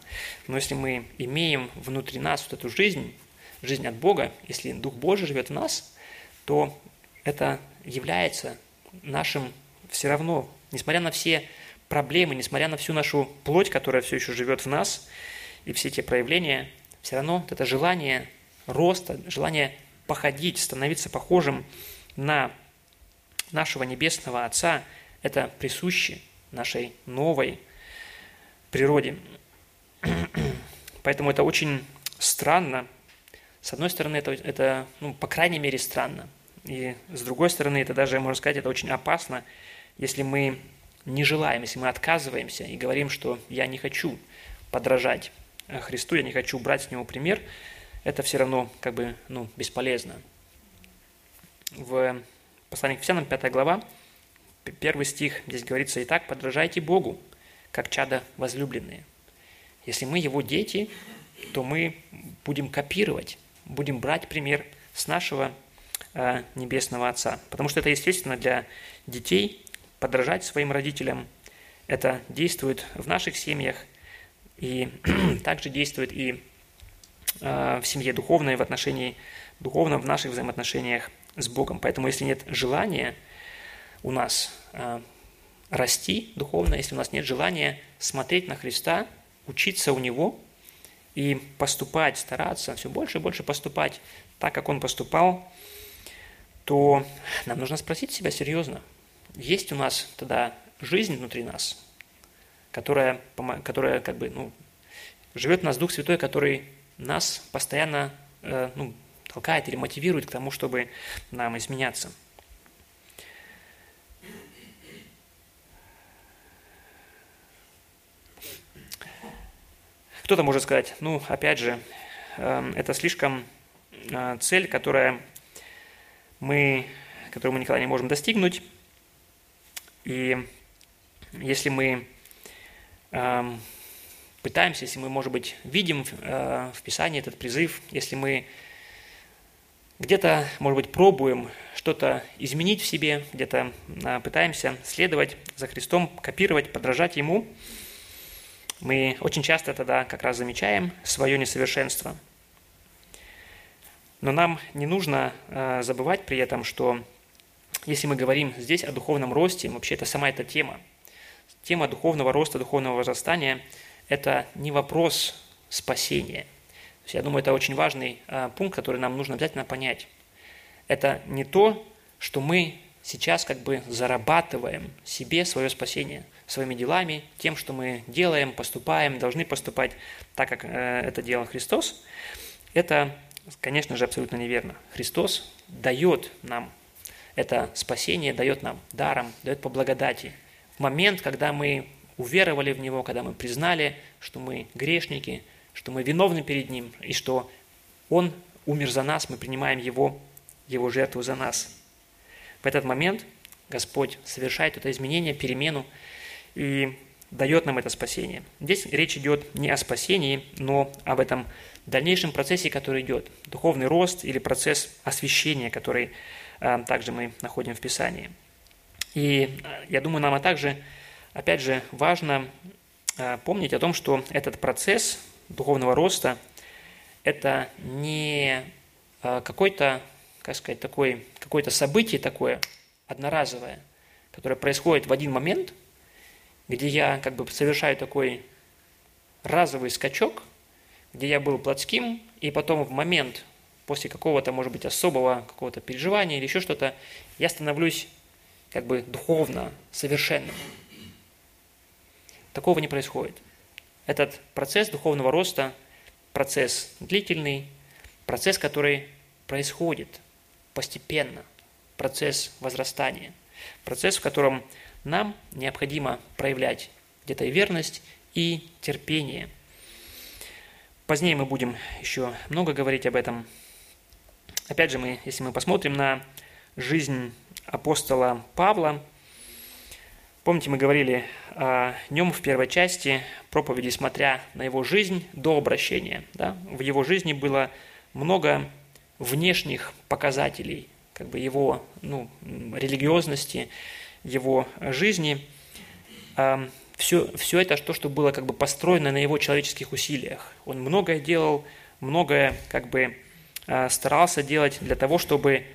но если мы имеем внутри нас вот эту жизнь, жизнь от Бога, если Дух Божий живет в нас, то это является нашим все равно, несмотря на все проблемы, несмотря на всю нашу плоть, которая все еще живет в нас, и все эти проявления, все равно вот это желание роста, желание походить, становиться похожим на нашего Небесного Отца, это присуще нашей новой природе. Поэтому это очень странно. С одной стороны, это, это ну, по крайней мере, странно. И с другой стороны, это даже, можно сказать, это очень опасно, если мы не желаем, если мы отказываемся и говорим, что я не хочу подражать Христу, я не хочу брать с него пример, это все равно как бы ну, бесполезно. В послании к Ефесянам 5 глава, первый стих, здесь говорится, «Итак, подражайте Богу, как чада возлюбленные». Если мы Его дети, то мы будем копировать, будем брать пример с нашего э, Небесного Отца. Потому что это естественно для детей подражать своим родителям. Это действует в наших семьях, и также действует и э, в семье духовной, в отношении духовном, в наших взаимоотношениях с Богом. Поэтому если нет желания у нас э, расти духовно, если у нас нет желания смотреть на Христа, учиться у Него и поступать, стараться все больше и больше поступать так, как Он поступал, то нам нужно спросить себя серьезно, есть у нас тогда жизнь внутри нас, которая, которая как бы, ну, живет в нас Дух Святой, который нас постоянно э, ну, толкает или мотивирует к тому, чтобы нам изменяться. Кто-то может сказать, ну, опять же, э, это слишком э, цель, которая мы, которую мы никогда не можем достигнуть. И если мы Эм, пытаемся, если мы, может быть, видим э, в Писании этот призыв, если мы где-то, может быть, пробуем что-то изменить в себе, где-то э, пытаемся следовать за Христом, копировать, подражать Ему, мы очень часто тогда как раз замечаем свое несовершенство. Но нам не нужно э, забывать при этом, что если мы говорим здесь о духовном росте, вообще это сама эта тема – Тема духовного роста, духовного возрастания – это не вопрос спасения. я думаю, это очень важный а, пункт, который нам нужно обязательно понять. Это не то, что мы сейчас как бы зарабатываем себе свое спасение своими делами, тем, что мы делаем, поступаем, должны поступать так, как э, это делал Христос. Это, конечно же, абсолютно неверно. Христос дает нам это спасение, дает нам даром, дает по благодати момент, когда мы уверовали в Него, когда мы признали, что мы грешники, что мы виновны перед Ним, и что Он умер за нас, мы принимаем Его, Его жертву за нас. В этот момент Господь совершает это изменение, перемену и дает нам это спасение. Здесь речь идет не о спасении, но об этом дальнейшем процессе, который идет. Духовный рост или процесс освящения, который а, также мы находим в Писании – и я думаю, нам также, опять же, важно э, помнить о том, что этот процесс духовного роста – это не э, какой-то, как сказать, такой, какое-то событие такое одноразовое, которое происходит в один момент, где я как бы совершаю такой разовый скачок, где я был плотским, и потом в момент, после какого-то, может быть, особого какого-то переживания или еще что-то, я становлюсь как бы духовно совершенным. Такого не происходит. Этот процесс духовного роста, процесс длительный, процесс, который происходит постепенно, процесс возрастания, процесс, в котором нам необходимо проявлять где-то верность, и терпение. Позднее мы будем еще много говорить об этом. Опять же, мы, если мы посмотрим на жизнь апостола Павла, помните, мы говорили о нем в первой части проповеди, смотря на его жизнь до обращения. Да? В его жизни было много внешних показателей, как бы его ну, религиозности, его жизни. Все, все это то, что было как бы построено на его человеческих усилиях. Он многое делал, многое как бы а, старался делать для того, чтобы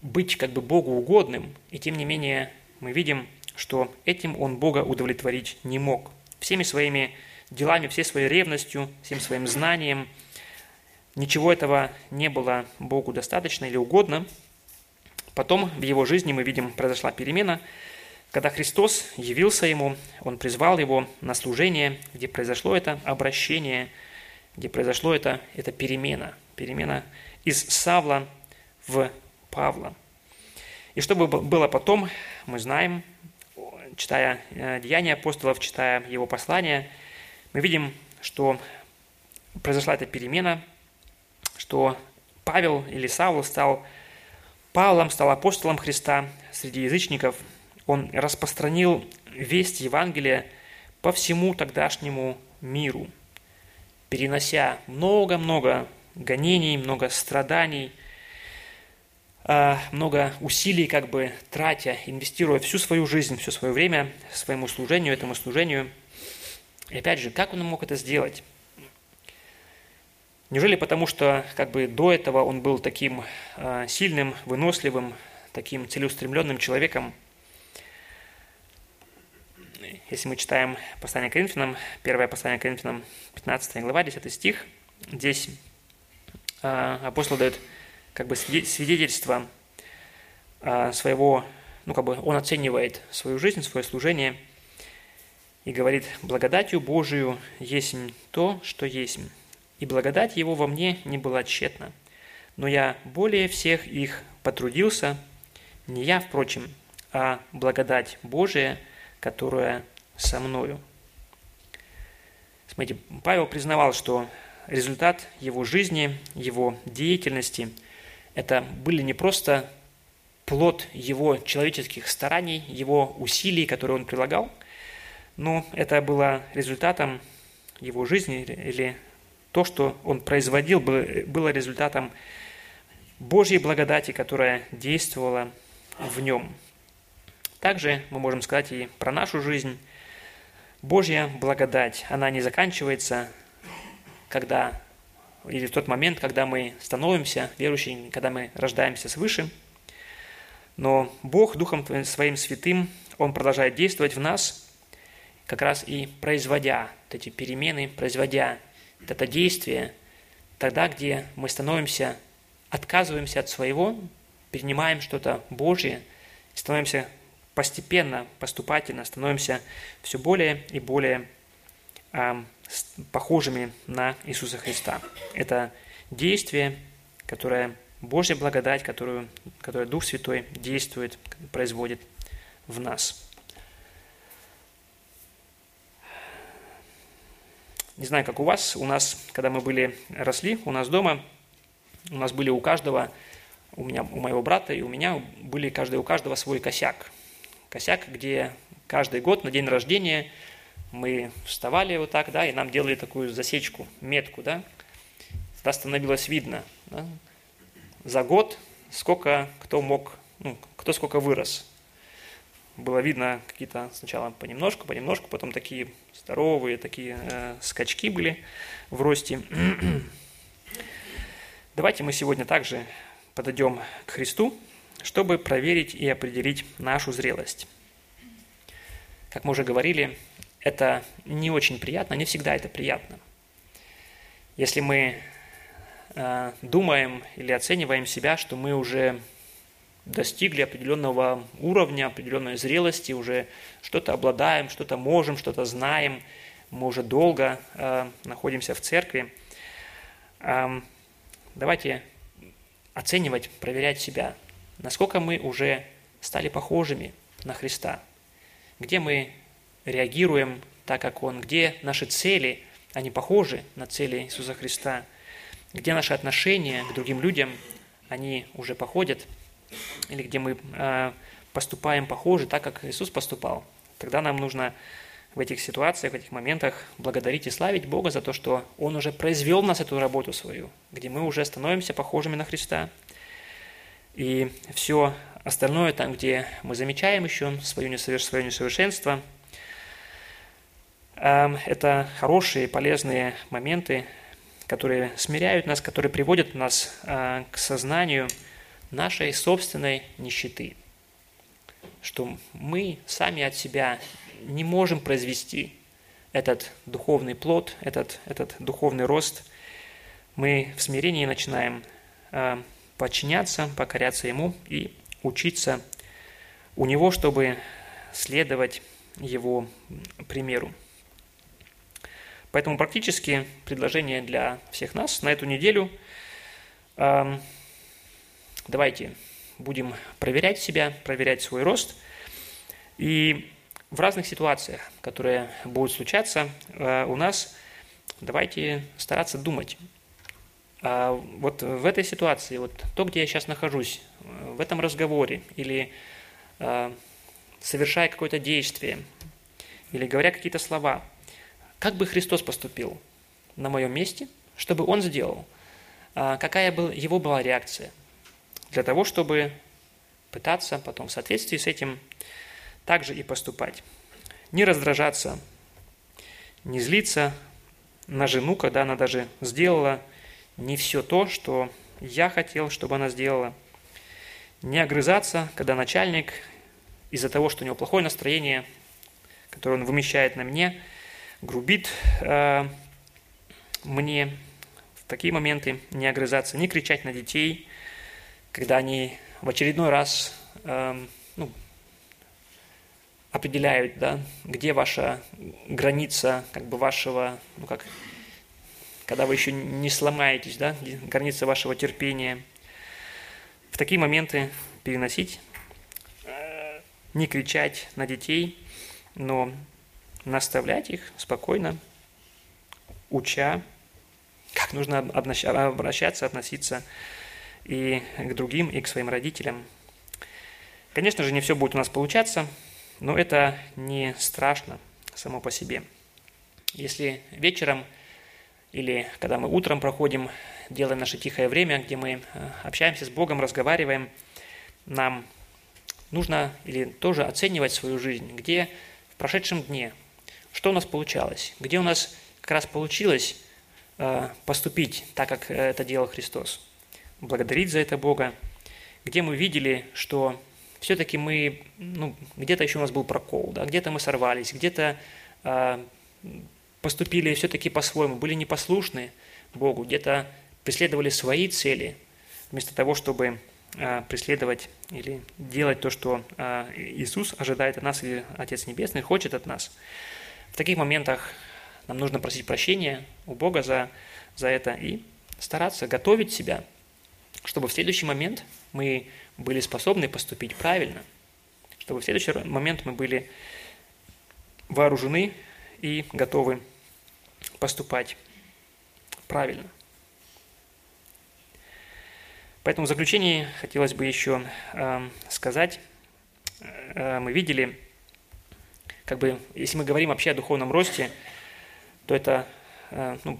быть как бы Богу угодным, и тем не менее мы видим, что этим он Бога удовлетворить не мог. Всеми своими делами, всей своей ревностью, всем своим знанием – Ничего этого не было Богу достаточно или угодно. Потом в его жизни мы видим, произошла перемена, когда Христос явился ему, он призвал его на служение, где произошло это обращение, где произошло это, это перемена, перемена из Савла в Павла. И что было потом, мы знаем, читая э, Деяния апостолов, читая его послания, мы видим, что произошла эта перемена – что Павел или Савл стал Павлом, стал апостолом Христа среди язычников. Он распространил весть Евангелия по всему тогдашнему миру, перенося много-много гонений, много страданий, а, много усилий, как бы тратя, инвестируя всю свою жизнь, все свое время своему служению, этому служению. И опять же, как он мог это сделать? Неужели потому, что как бы до этого он был таким э, сильным, выносливым, таким целеустремленным человеком? Если мы читаем послание Коринфянам, первое послание Коринфянам, 15 глава, 10 стих, здесь э, апостол дает как бы свидетельство э, своего, ну как бы он оценивает свою жизнь, свое служение и говорит, благодатью Божию есть то, что есть и благодать его во мне не была тщетна. Но я более всех их потрудился, не я, впрочем, а благодать Божия, которая со мною. Смотрите, Павел признавал, что результат его жизни, его деятельности – это были не просто плод его человеческих стараний, его усилий, которые он прилагал, но это было результатом его жизни или то, что он производил, было результатом Божьей благодати, которая действовала в нем. Также мы можем сказать и про нашу жизнь. Божья благодать, она не заканчивается, когда или в тот момент, когда мы становимся верующими, когда мы рождаемся свыше. Но Бог Духом Своим Святым, Он продолжает действовать в нас, как раз и производя вот эти перемены, производя это действие тогда, где мы становимся, отказываемся от своего, принимаем что-то Божье, становимся постепенно, поступательно, становимся все более и более э, похожими на Иисуса Христа. Это действие, которое Божья благодать, которую, которую Дух Святой действует, производит в нас. Не знаю, как у вас, у нас, когда мы были, росли, у нас дома, у нас были у каждого, у меня, у моего брата и у меня были каждый у каждого свой косяк. Косяк, где каждый год на день рождения мы вставали вот так, да, и нам делали такую засечку, метку, да, тогда становилось видно, да, за год сколько кто мог, ну, кто сколько вырос. Было видно какие-то сначала понемножку, понемножку, потом такие здоровые такие э, скачки были в росте. Давайте мы сегодня также подойдем к Христу, чтобы проверить и определить нашу зрелость. Как мы уже говорили, это не очень приятно, не всегда это приятно. Если мы э, думаем или оцениваем себя, что мы уже достигли определенного уровня, определенной зрелости, уже что-то обладаем, что-то можем, что-то знаем, мы уже долго э, находимся в церкви. Э, давайте оценивать, проверять себя, насколько мы уже стали похожими на Христа, где мы реагируем так, как Он, где наши цели? Они похожи на цели Иисуса Христа, где наши отношения к другим людям, они уже походят, или где мы э, поступаем похоже, так как Иисус поступал, тогда нам нужно в этих ситуациях, в этих моментах благодарить и славить Бога за то, что Он уже произвел в нас эту работу свою, где мы уже становимся похожими на Христа. И все остальное, там, где мы замечаем еще свое несовершенство, эм, это хорошие, полезные моменты, которые смиряют нас, которые приводят нас э, к сознанию нашей собственной нищеты, что мы сами от себя не можем произвести этот духовный плод, этот, этот духовный рост, мы в смирении начинаем э, подчиняться, покоряться Ему и учиться у Него, чтобы следовать Его примеру. Поэтому практически предложение для всех нас на эту неделю. Э, давайте будем проверять себя, проверять свой рост. И в разных ситуациях, которые будут случаться э, у нас, давайте стараться думать. А вот в этой ситуации, вот то, где я сейчас нахожусь, в этом разговоре, или э, совершая какое-то действие, или говоря какие-то слова, как бы Христос поступил на моем месте, чтобы Он сделал? А какая был, его была реакция? Для того, чтобы пытаться потом в соответствии с этим также и поступать. Не раздражаться, не злиться на жену, когда она даже сделала не все то, что я хотел, чтобы она сделала. Не огрызаться, когда начальник из-за того, что у него плохое настроение, которое он вымещает на мне, грубит э, мне. В такие моменты не огрызаться, не кричать на детей, когда они в очередной раз э, ну, определяют, да, где ваша граница, как бы вашего, ну как, когда вы еще не сломаетесь, да, граница вашего терпения. В такие моменты переносить, э, не кричать на детей, но наставлять их спокойно, уча, как нужно обращаться, относиться и к другим, и к своим родителям. Конечно же, не все будет у нас получаться – но это не страшно само по себе. Если вечером или когда мы утром проходим, делаем наше тихое время, где мы э, общаемся с Богом, разговариваем, нам нужно или тоже оценивать свою жизнь, где в прошедшем дне, что у нас получалось, где у нас как раз получилось э, поступить так, как это делал Христос, благодарить за это Бога, где мы видели, что все-таки мы, ну, где-то еще у нас был прокол, да, где-то мы сорвались, где-то э, поступили все-таки по-своему, были непослушны Богу, где-то преследовали свои цели, вместо того, чтобы э, преследовать или делать то, что э, Иисус ожидает от нас или Отец Небесный хочет от нас. В таких моментах нам нужно просить прощения у Бога за, за это и стараться готовить себя, чтобы в следующий момент мы были способны поступить правильно, чтобы в следующий момент мы были вооружены и готовы поступать правильно. Поэтому в заключении хотелось бы еще э, сказать, э, мы видели, как бы, если мы говорим вообще о духовном росте, то это э, ну,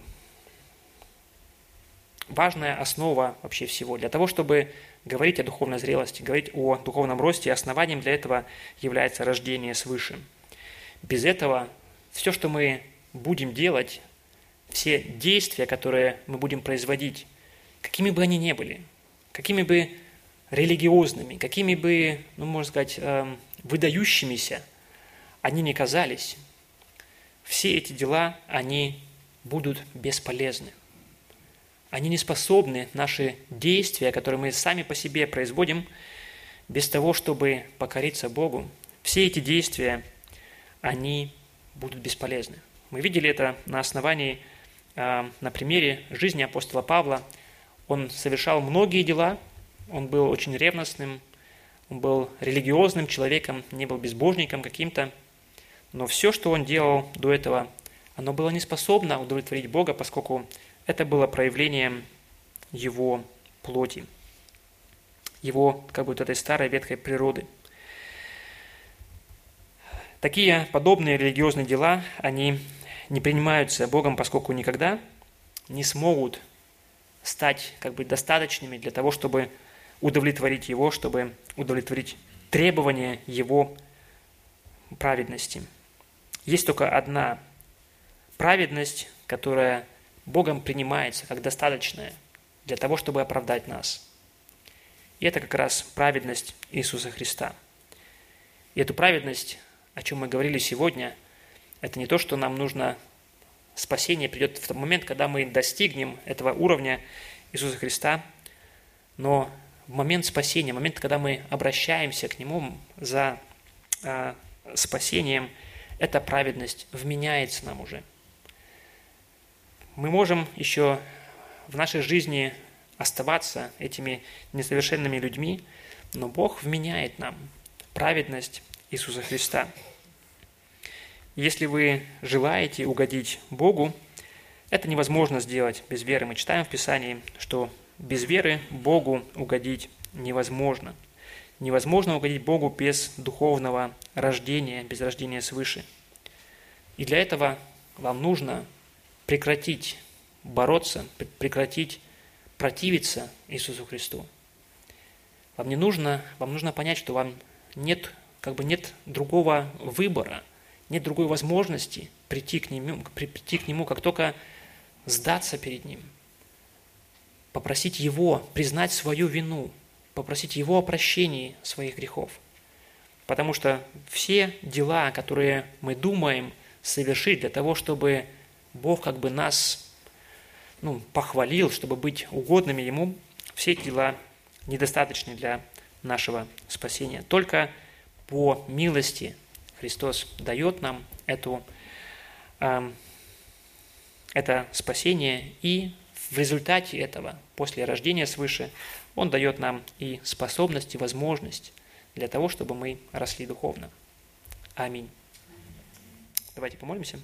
важная основа вообще всего. Для того, чтобы говорить о духовной зрелости, говорить о духовном росте, основанием для этого является рождение свыше. Без этого все, что мы будем делать, все действия, которые мы будем производить, какими бы они ни были, какими бы религиозными, какими бы, ну, можно сказать, эм, выдающимися они не казались, все эти дела, они будут бесполезны они не способны, наши действия, которые мы сами по себе производим, без того, чтобы покориться Богу, все эти действия, они будут бесполезны. Мы видели это на основании, а, на примере жизни апостола Павла. Он совершал многие дела, он был очень ревностным, он был религиозным человеком, не был безбожником каким-то, но все, что он делал до этого, оно было не способно удовлетворить Бога, поскольку это было проявлением Его плоти, Его как бы вот этой старой ветхой природы. Такие подобные религиозные дела, они не принимаются Богом, поскольку никогда не смогут стать как бы достаточными для того, чтобы удовлетворить Его, чтобы удовлетворить требования Его праведности. Есть только одна праведность, которая Богом принимается как достаточная для того, чтобы оправдать нас. И это как раз праведность Иисуса Христа. И эту праведность, о чем мы говорили сегодня, это не то, что нам нужно спасение придет в тот момент, когда мы достигнем этого уровня Иисуса Христа, но в момент спасения, в момент, когда мы обращаемся к Нему за э, спасением, эта праведность вменяется нам уже. Мы можем еще в нашей жизни оставаться этими несовершенными людьми, но Бог вменяет нам праведность Иисуса Христа. Если вы желаете угодить Богу, это невозможно сделать без веры. Мы читаем в Писании, что без веры Богу угодить невозможно. Невозможно угодить Богу без духовного рождения, без рождения свыше. И для этого вам нужно прекратить бороться, прекратить противиться Иисусу Христу. Вам не нужно, вам нужно понять, что вам нет, как бы нет другого выбора, нет другой возможности прийти к Нему, прийти к Нему, как только сдаться перед Ним, попросить Его признать свою вину, попросить Его о прощении своих грехов. Потому что все дела, которые мы думаем совершить для того, чтобы Бог как бы нас ну, похвалил, чтобы быть угодными Ему, все эти дела недостаточны для нашего спасения. Только по милости Христос дает нам эту, э, это спасение, и в результате этого, после рождения свыше, Он дает нам и способность, и возможность для того, чтобы мы росли духовно. Аминь. Давайте помолимся.